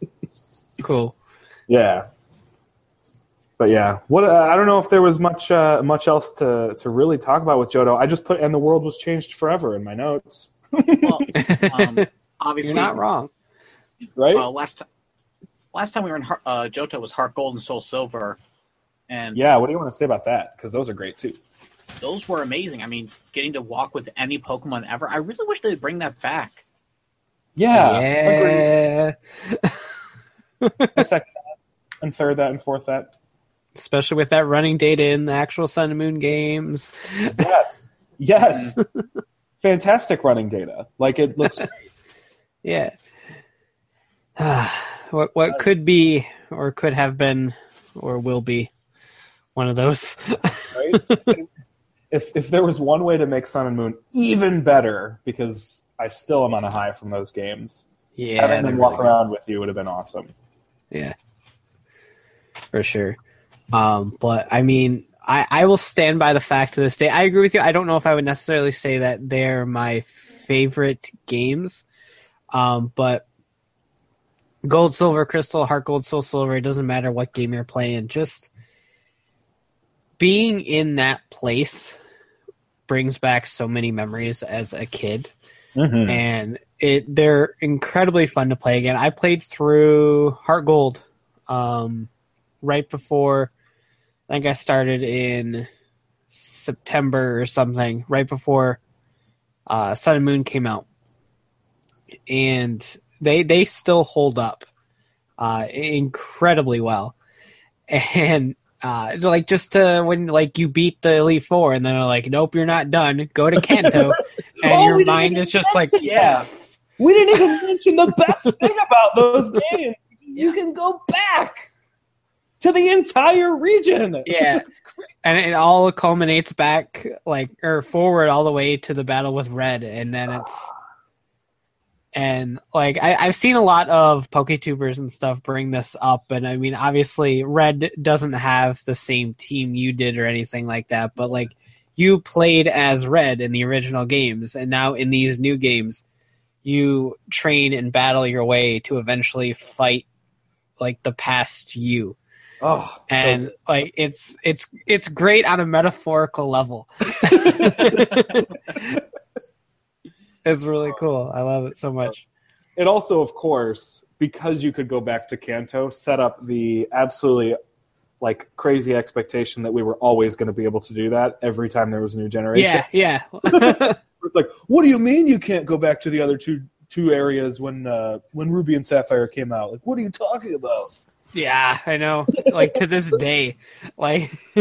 Cool. Yeah. But yeah, what uh, I don't know if there was much uh, much else to, to really talk about with Johto. I just put and the world was changed forever in my notes, Well, um, You're obviously, not wrong. right? Well, last time, last time we were in uh, Johto was Heart Gold and Soul Silver, and yeah, what do you want to say about that? Because those are great too. those were amazing. I mean, getting to walk with any Pokemon ever. I really wish they'd bring that back. Yeah, Yeah. second that, and third that, and fourth that. Especially with that running data in the actual Sun and Moon games. Yes, yes, fantastic running data. Like it looks. Yeah. what what could be or could have been or will be one of those. right? if if there was one way to make Sun and Moon even better, because I still am on a high from those games, yeah. having them walk really- around with you would have been awesome. Yeah. For sure. Um, but I mean, I, I will stand by the fact to this day. I agree with you. I don't know if I would necessarily say that they're my favorite games. Um, but gold, silver, crystal, heart gold, soul silver, it doesn't matter what game you're playing. Just being in that place brings back so many memories as a kid Mm-hmm. and it they're incredibly fun to play again. I played through Heart Gold um, right before I think I started in September or something, right before uh, Sun and Moon came out, and they they still hold up uh, incredibly well, and. Uh, so like just to when like you beat the Elite Four and then they're like, nope, you're not done. Go to Kanto, and Oh, your mind is just like, Yeah. We didn't even mention the best thing about those games. You can go back to the entire region. Yeah. And it all culminates back like or forward all the way to the battle with red and then it's and like I, i've seen a lot of poketubers and stuff bring this up and i mean obviously red doesn't have the same team you did or anything like that but like you played as red in the original games and now in these new games you train and battle your way to eventually fight like the past you Oh, so and like it's it's it's great on a metaphorical level. it's really cool. I love it so much. it also, of course, because you could go back to Kanto, set up the absolutely like crazy expectation that we were always going to be able to do that every time there was a new generation. Yeah, yeah. It's like, what do you mean you can't go back to the other two two areas when uh, when Ruby and Sapphire came out? Like, what are you talking about? Yeah, I know. Like to this day, like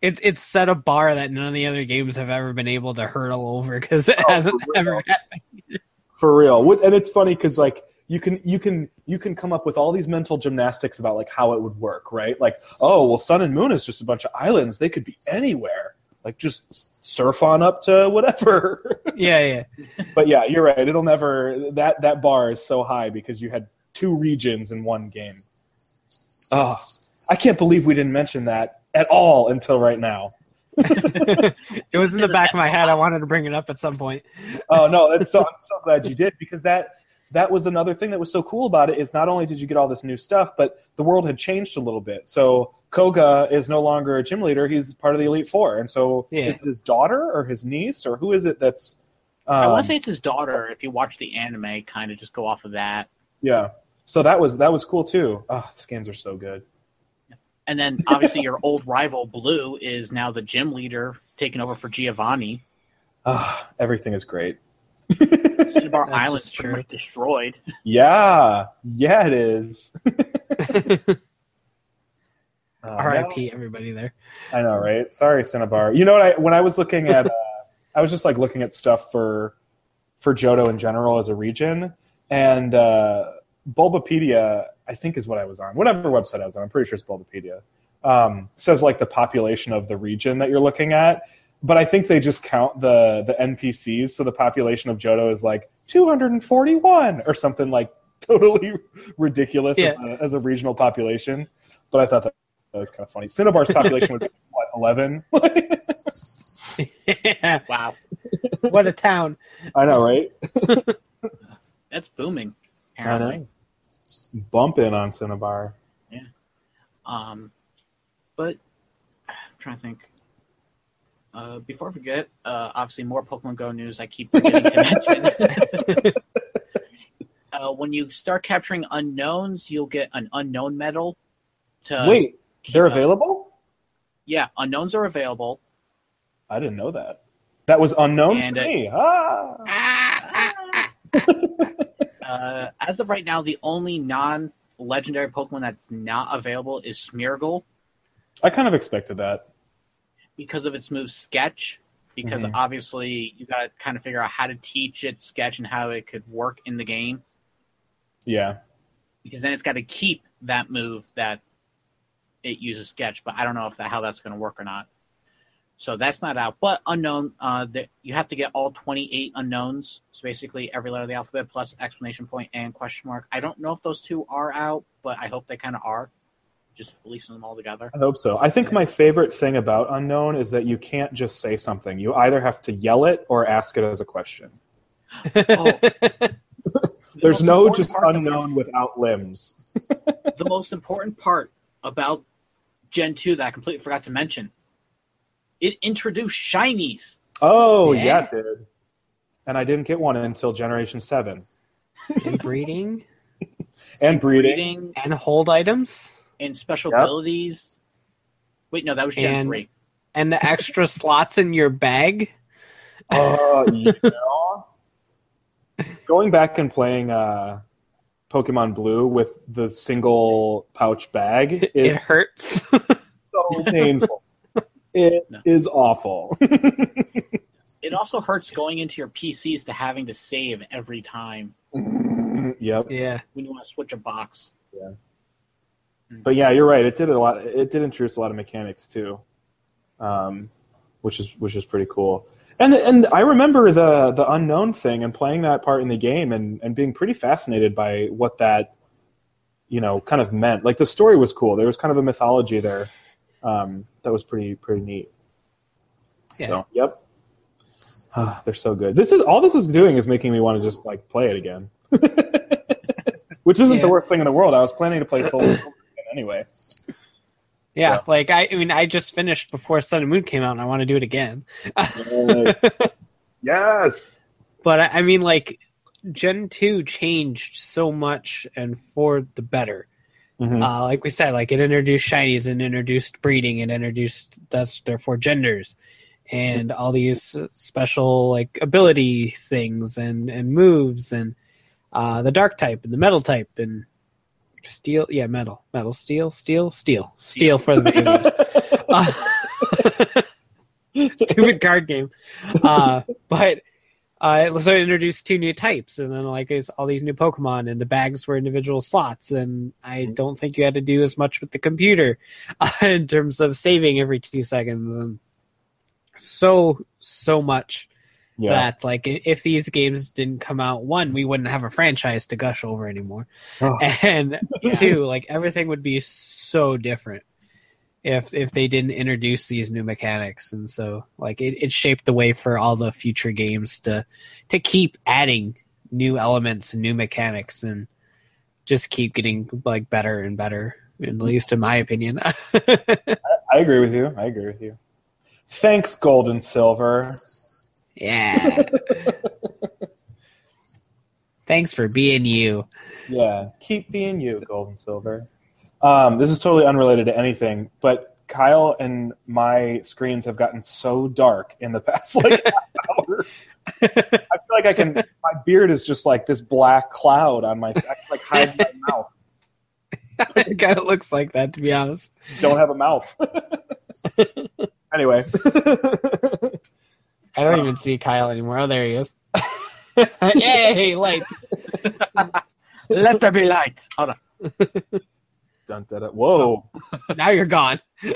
it's it's set a bar that none of the other games have ever been able to hurdle over because it Oh, hasn't ever happened. For real. And it's funny because like you can you can you can come up with all these mental gymnastics about like how it would work, right? Like, oh well, Sun and Moon is just a bunch of islands. They could be anywhere. Like just surf on up to whatever. Yeah, yeah. but yeah, you're right. It'll never that that bar is so high because you had two regions in one game. Oh, I can't believe we didn't mention that at all until right now. it was in the back of my head. I wanted to bring it up at some point. Oh no, that's so I'm so glad you did because that that was another thing that was so cool about it is not only did you get all this new stuff, but the world had changed a little bit. So Koga is no longer a gym leader; he's part of the Elite Four, and so Yeah. is it his daughter or his niece or who is it that's? Um, I want to say it's his daughter. If you watch the anime, kind of just go off of that. yeah. So that was that was cool too. Oh, these games are so good. And then obviously your old rival Blue is now the gym leader, taking over for Giovanni. Ah, everything is great. Cinnabar That's Island's just pretty much destroyed. Yeah, yeah, it is. Uh, R.I.P. Everybody there. I know, right? Sorry, Cinnabar. You know what? I when I was looking at, uh, I was just like looking at stuff for for Johto in general as a region, and uh, Bulbapedia, I think, is what I was on. Whatever website I was on, I'm pretty sure it's Bulbapedia. Um, says like the population of the region that you're looking at, but I think they just count the the NPCs. So the population of Johto is like 241 or something like totally ridiculous as, a, as a regional population. But I thought that, that was kind of funny. Cinnabar's population would be what 11. yeah. Wow, What a town. I know, right? that's booming. I Apparently. Bump in on Cinnabar. Yeah. Um, but I'm trying to think. Uh, before I forget, uh, obviously more Pokemon Go news. I keep forgetting to mention. uh, when you start capturing unknowns, you'll get an unknown medal. To Wait, they're uh, available? Yeah, unknowns are available. I didn't know that. That was unknown And, to uh, me. Ah. Uh, as of right now, the only non-legendary Pokemon that's not available is Smeargle I kind of expected that. because of its move Sketch. Because Mhm. obviously, you got to kind of figure out how to teach it Sketch and how it could work in the game. Yeah. because then it's got to keep that move that it uses sketch but i don't know if that how that's going to work or not so that's not out but unknown uh that you have to get all 28 unknowns so basically every letter of the alphabet plus exclamation point and question mark i don't know if those two are out but i hope they kind of are just releasing them all together I hope so. I think my favorite thing about unknown is that you can't just say something. You either have to yell it or ask it as a question. oh, The There's most no just unknown without limbs. the most important part about gen 2 that i completely forgot to mention it introduced shinies Oh, Yeah. yeah, it did. And I didn't get one until Generation 7. and breeding And breeding. breeding and hold items and special Yep. abilities. Wait, no, that was Gen And- three. and the extra slots in your bag. Uh, you know, going back and playing uh, Pokemon Blue with the single pouch bag—it hurts. so painful. It is No. awful. It also hurts going into your PCs to having to save every time yep. yeah. when you want to switch a box. Yeah. But yeah, you're right. It did a lot. It did introduce a lot of mechanics too, um, which is which is pretty cool. And and I remember the the unknown thing and playing that part in the game and and being pretty fascinated by what that you know kind of meant. Like the story was cool. There was kind of a mythology there um, that was pretty pretty neat. Yeah. So yep. Ah, they're so good. This is all this is doing is making me want to just like play it again. Which isn't the worst thing in the world. I was planning to play Soul again anyway. Yeah, Yeah. like I, I mean, I just finished before Sun and Moon came out, and I want to do it again. yes. but I, I mean, like Gen two changed so much and for the better. Mhm. Uh, like we said, like it introduced shinies and introduced breeding and introduced thus therefore genders, and all these special like ability things and and moves and uh, the dark type and the metal type and steel. Yeah, metal, metal, steel, steel, steel, steel for the. Uh, stupid card game. Uh, but uh, so it introduced two new types, and then like all these new Pokemon, and the bags were individual slots. And I don't think you had to do as much with the computer uh, in terms of saving every two seconds, and so so much Yeah. that like if these games didn't come out, one we wouldn't have a franchise to gush over anymore, Oh. and two like everything would be so different if if they didn't introduce these new mechanics and so like it, it shaped the way for all the future games to to keep adding new elements and new mechanics and just keep getting like better and better at least in my opinion I agree with you. I agree with you. Thanks, Gold and Silver. yeah thanks for being you Yeah, keep being you, Gold and Silver. Um, this is totally unrelated to anything, but Kyle and my screens have gotten so dark in the past like half hour. I feel like I can. My beard is just like this black cloud on my. I can like hide my mouth. it kind of looks like that to be honest Just don't have a mouth. anyway, i don't even see kyle anymore oh there he is yay lights Let there be light. Hold on. Dun, dun, dun. whoa. now you're gone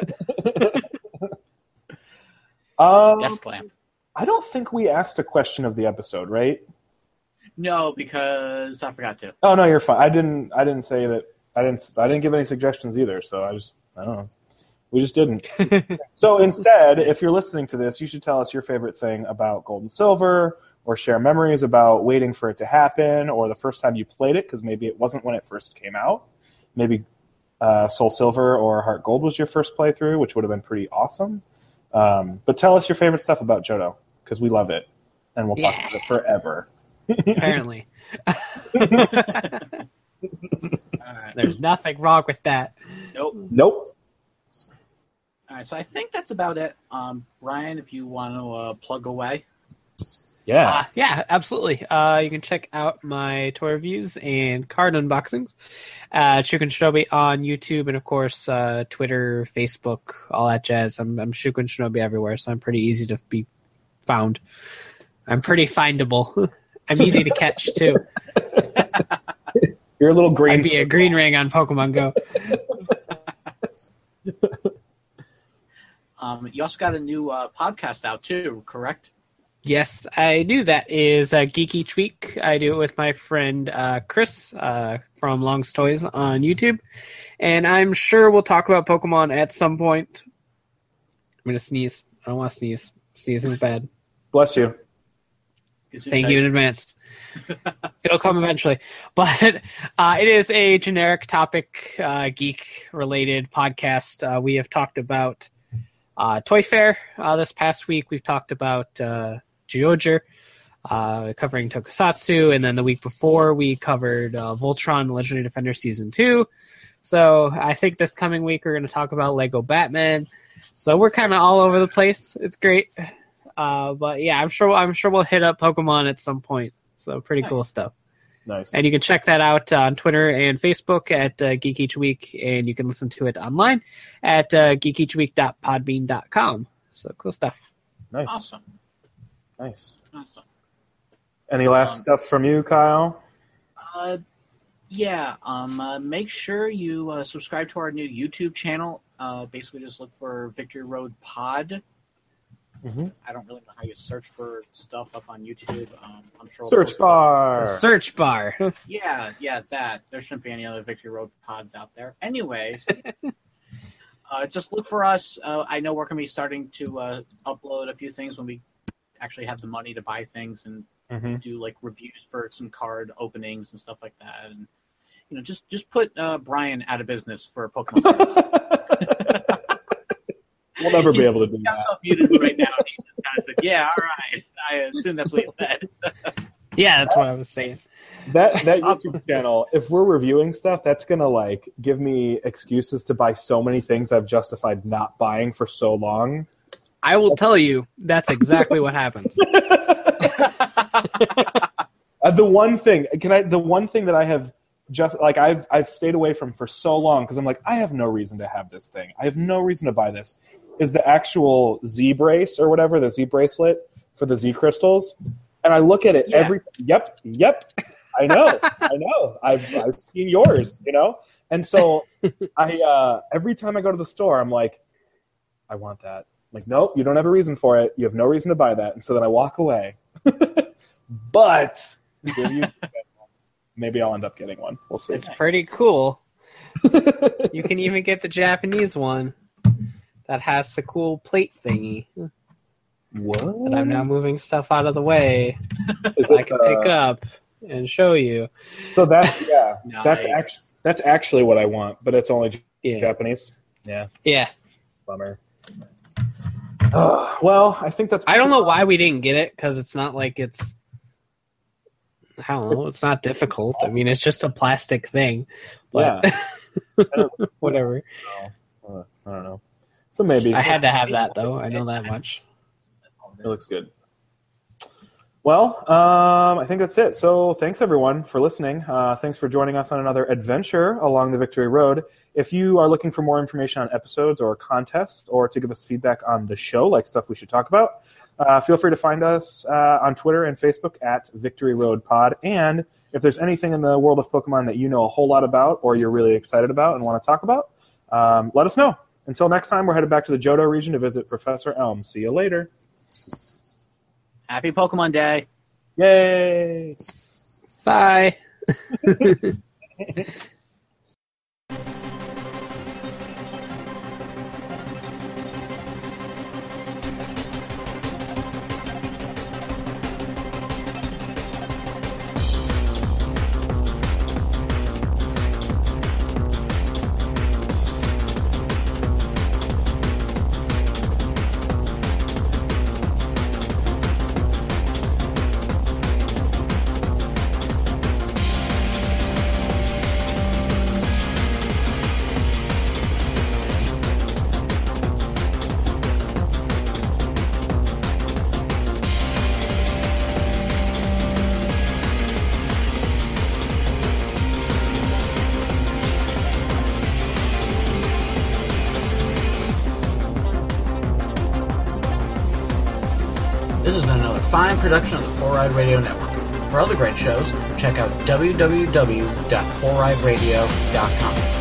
Um, Desk lamp. I don't think we asked a question of the episode, right? No, because I forgot to. Oh no, you're fine. I didn't. I didn't say that. I didn't. I didn't give any suggestions either. So I just. I don't know. We just didn't. so instead, if you're listening to this, you should tell us your favorite thing about Gold and Silver, or share memories about waiting for it to happen, or the first time you played it, because maybe it wasn't when it first came out. Maybe uh, Soul Silver or Heart Gold was your first playthrough, which would have been pretty awesome. Um, but tell us your favorite stuff about Johto, because we love it, and we'll talk Yeah. about it forever. apparently All right. there's nothing wrong with that Nope. Nope. All right. So I think that's about it. Um, Ryan, if you want to uh, plug away. Yeah. Uh, yeah, absolutely. Uh, you can check out my toy reviews and card unboxings at Shukun Shinobi on YouTube and, of course, uh, Twitter, Facebook, all that jazz. I'm, I'm Shukun Shinobi everywhere, so I'm pretty easy to be found. I'm pretty findable. I'm easy to catch, too. You're a little green. I'd be a green ring on Pokemon Go. Um, you also got a new uh, podcast out too, correct? Yes, I do. That is uh, Geek Each Week. I do it with my friend uh, Chris uh, from Long's Toys on YouTube, and I'm sure we'll talk about Pokemon at some point. I'm gonna sneeze. I don't want to sneeze. Sneezing is bad. Bless you. Thank you in advance. It'll come eventually, but uh, it is a generic topic, uh, geek related podcast. Uh, we have talked about uh, Toy Fair uh, this past week. We've talked about uh, Geoger, uh, covering Tokusatsu, and then the week before we covered uh, Voltron: Legendary Defender Season Two. So I think this coming week we're going to talk about Lego Batman. So we're kind of all over the place. It's great. Uh, but yeah, I'm sure I'm sure we'll hit up Pokemon at some point. So pretty cool stuff. Nice. And you can check that out on Twitter and Facebook at uh, Geek Each Week, and you can listen to it online at uh, geekeachweek.podbean.com. So cool stuff. nice. Awesome. Nice. Awesome. Any last Um, stuff from you, Kyle? Uh, yeah. Um, uh, make sure you uh, subscribe to our new YouTube channel. Uh, basically, just look for Victory Road Pod. Mhm. I don't really know how you search for stuff up on YouTube. Um, I'm sure. Search bar. The search bar. Yeah, yeah, that. There shouldn't be any other Victory Road pods out there. Anyways, uh, just look for us. Uh, I know we're going to be starting to uh, upload a few things when we actually have the money to buy things and Mhm. do like reviews for some card openings and stuff like that. And you know, just just put uh, Brian out of business for Pokemon cards. We'll never be able to do that. muted right now. He just kind of said, "Yeah, all right." I assume that's what he said. yeah, that's what I was saying. That that Awesome. YouTube channel, if we're reviewing stuff, that's gonna like give me excuses to buy so many things I've justified not buying for so long. I will tell you that's exactly what happens. Uh, the one thing can I the one thing that I have just like I've I've stayed away from for so long because I'm like I have no reason to have this thing. I have no reason to buy this. Is the actual Z brace or whatever the Z bracelet for the Z crystals? And I look at it Yeah. every. Yep, yep. I know, I know. I've I've seen yours, you know. And so I uh, every time I go to the store, I'm like, I want that. Like, nope, you don't have a reason for it. You have no reason to buy that. And so then I walk away. but maybe I'll end up getting one. We'll see. It's pretty cool. you can even get the Japanese one that has the cool plate thingy What? that I'm now moving stuff out of the way so I can uh, pick up and show you. So that's yeah. That's Nice. actually that's actually what I want, but it's only Yeah. Japanese. Yeah, Yeah. bummer. Uh, well, I think that's. I don't know why we didn't get it because it's not like it's. I don't know. It's not difficult. I mean, it's just a plastic thing. But whatever. Uh, I don't know. So maybe I had to have that though. I know that much. It looks good. Well, um, I think that's it. So thanks everyone for listening. Uh, thanks for joining us on another adventure along the Victory Road. If you are looking for more information on episodes or contests, or to give us feedback on the show, like stuff we should talk about, uh, feel free to find us uh, on Twitter and Facebook at Victory Road Pod. And if there's anything in the world of Pokemon that you know a whole lot about, or you're really excited about and want to talk about, um, let us know. Until next time, we're headed back to the Johto region to visit Professor Elm. See you later. Happy Pokemon Day. Yay! Bye. Radio Network. For other great shows, check out www.fourrideradio.com.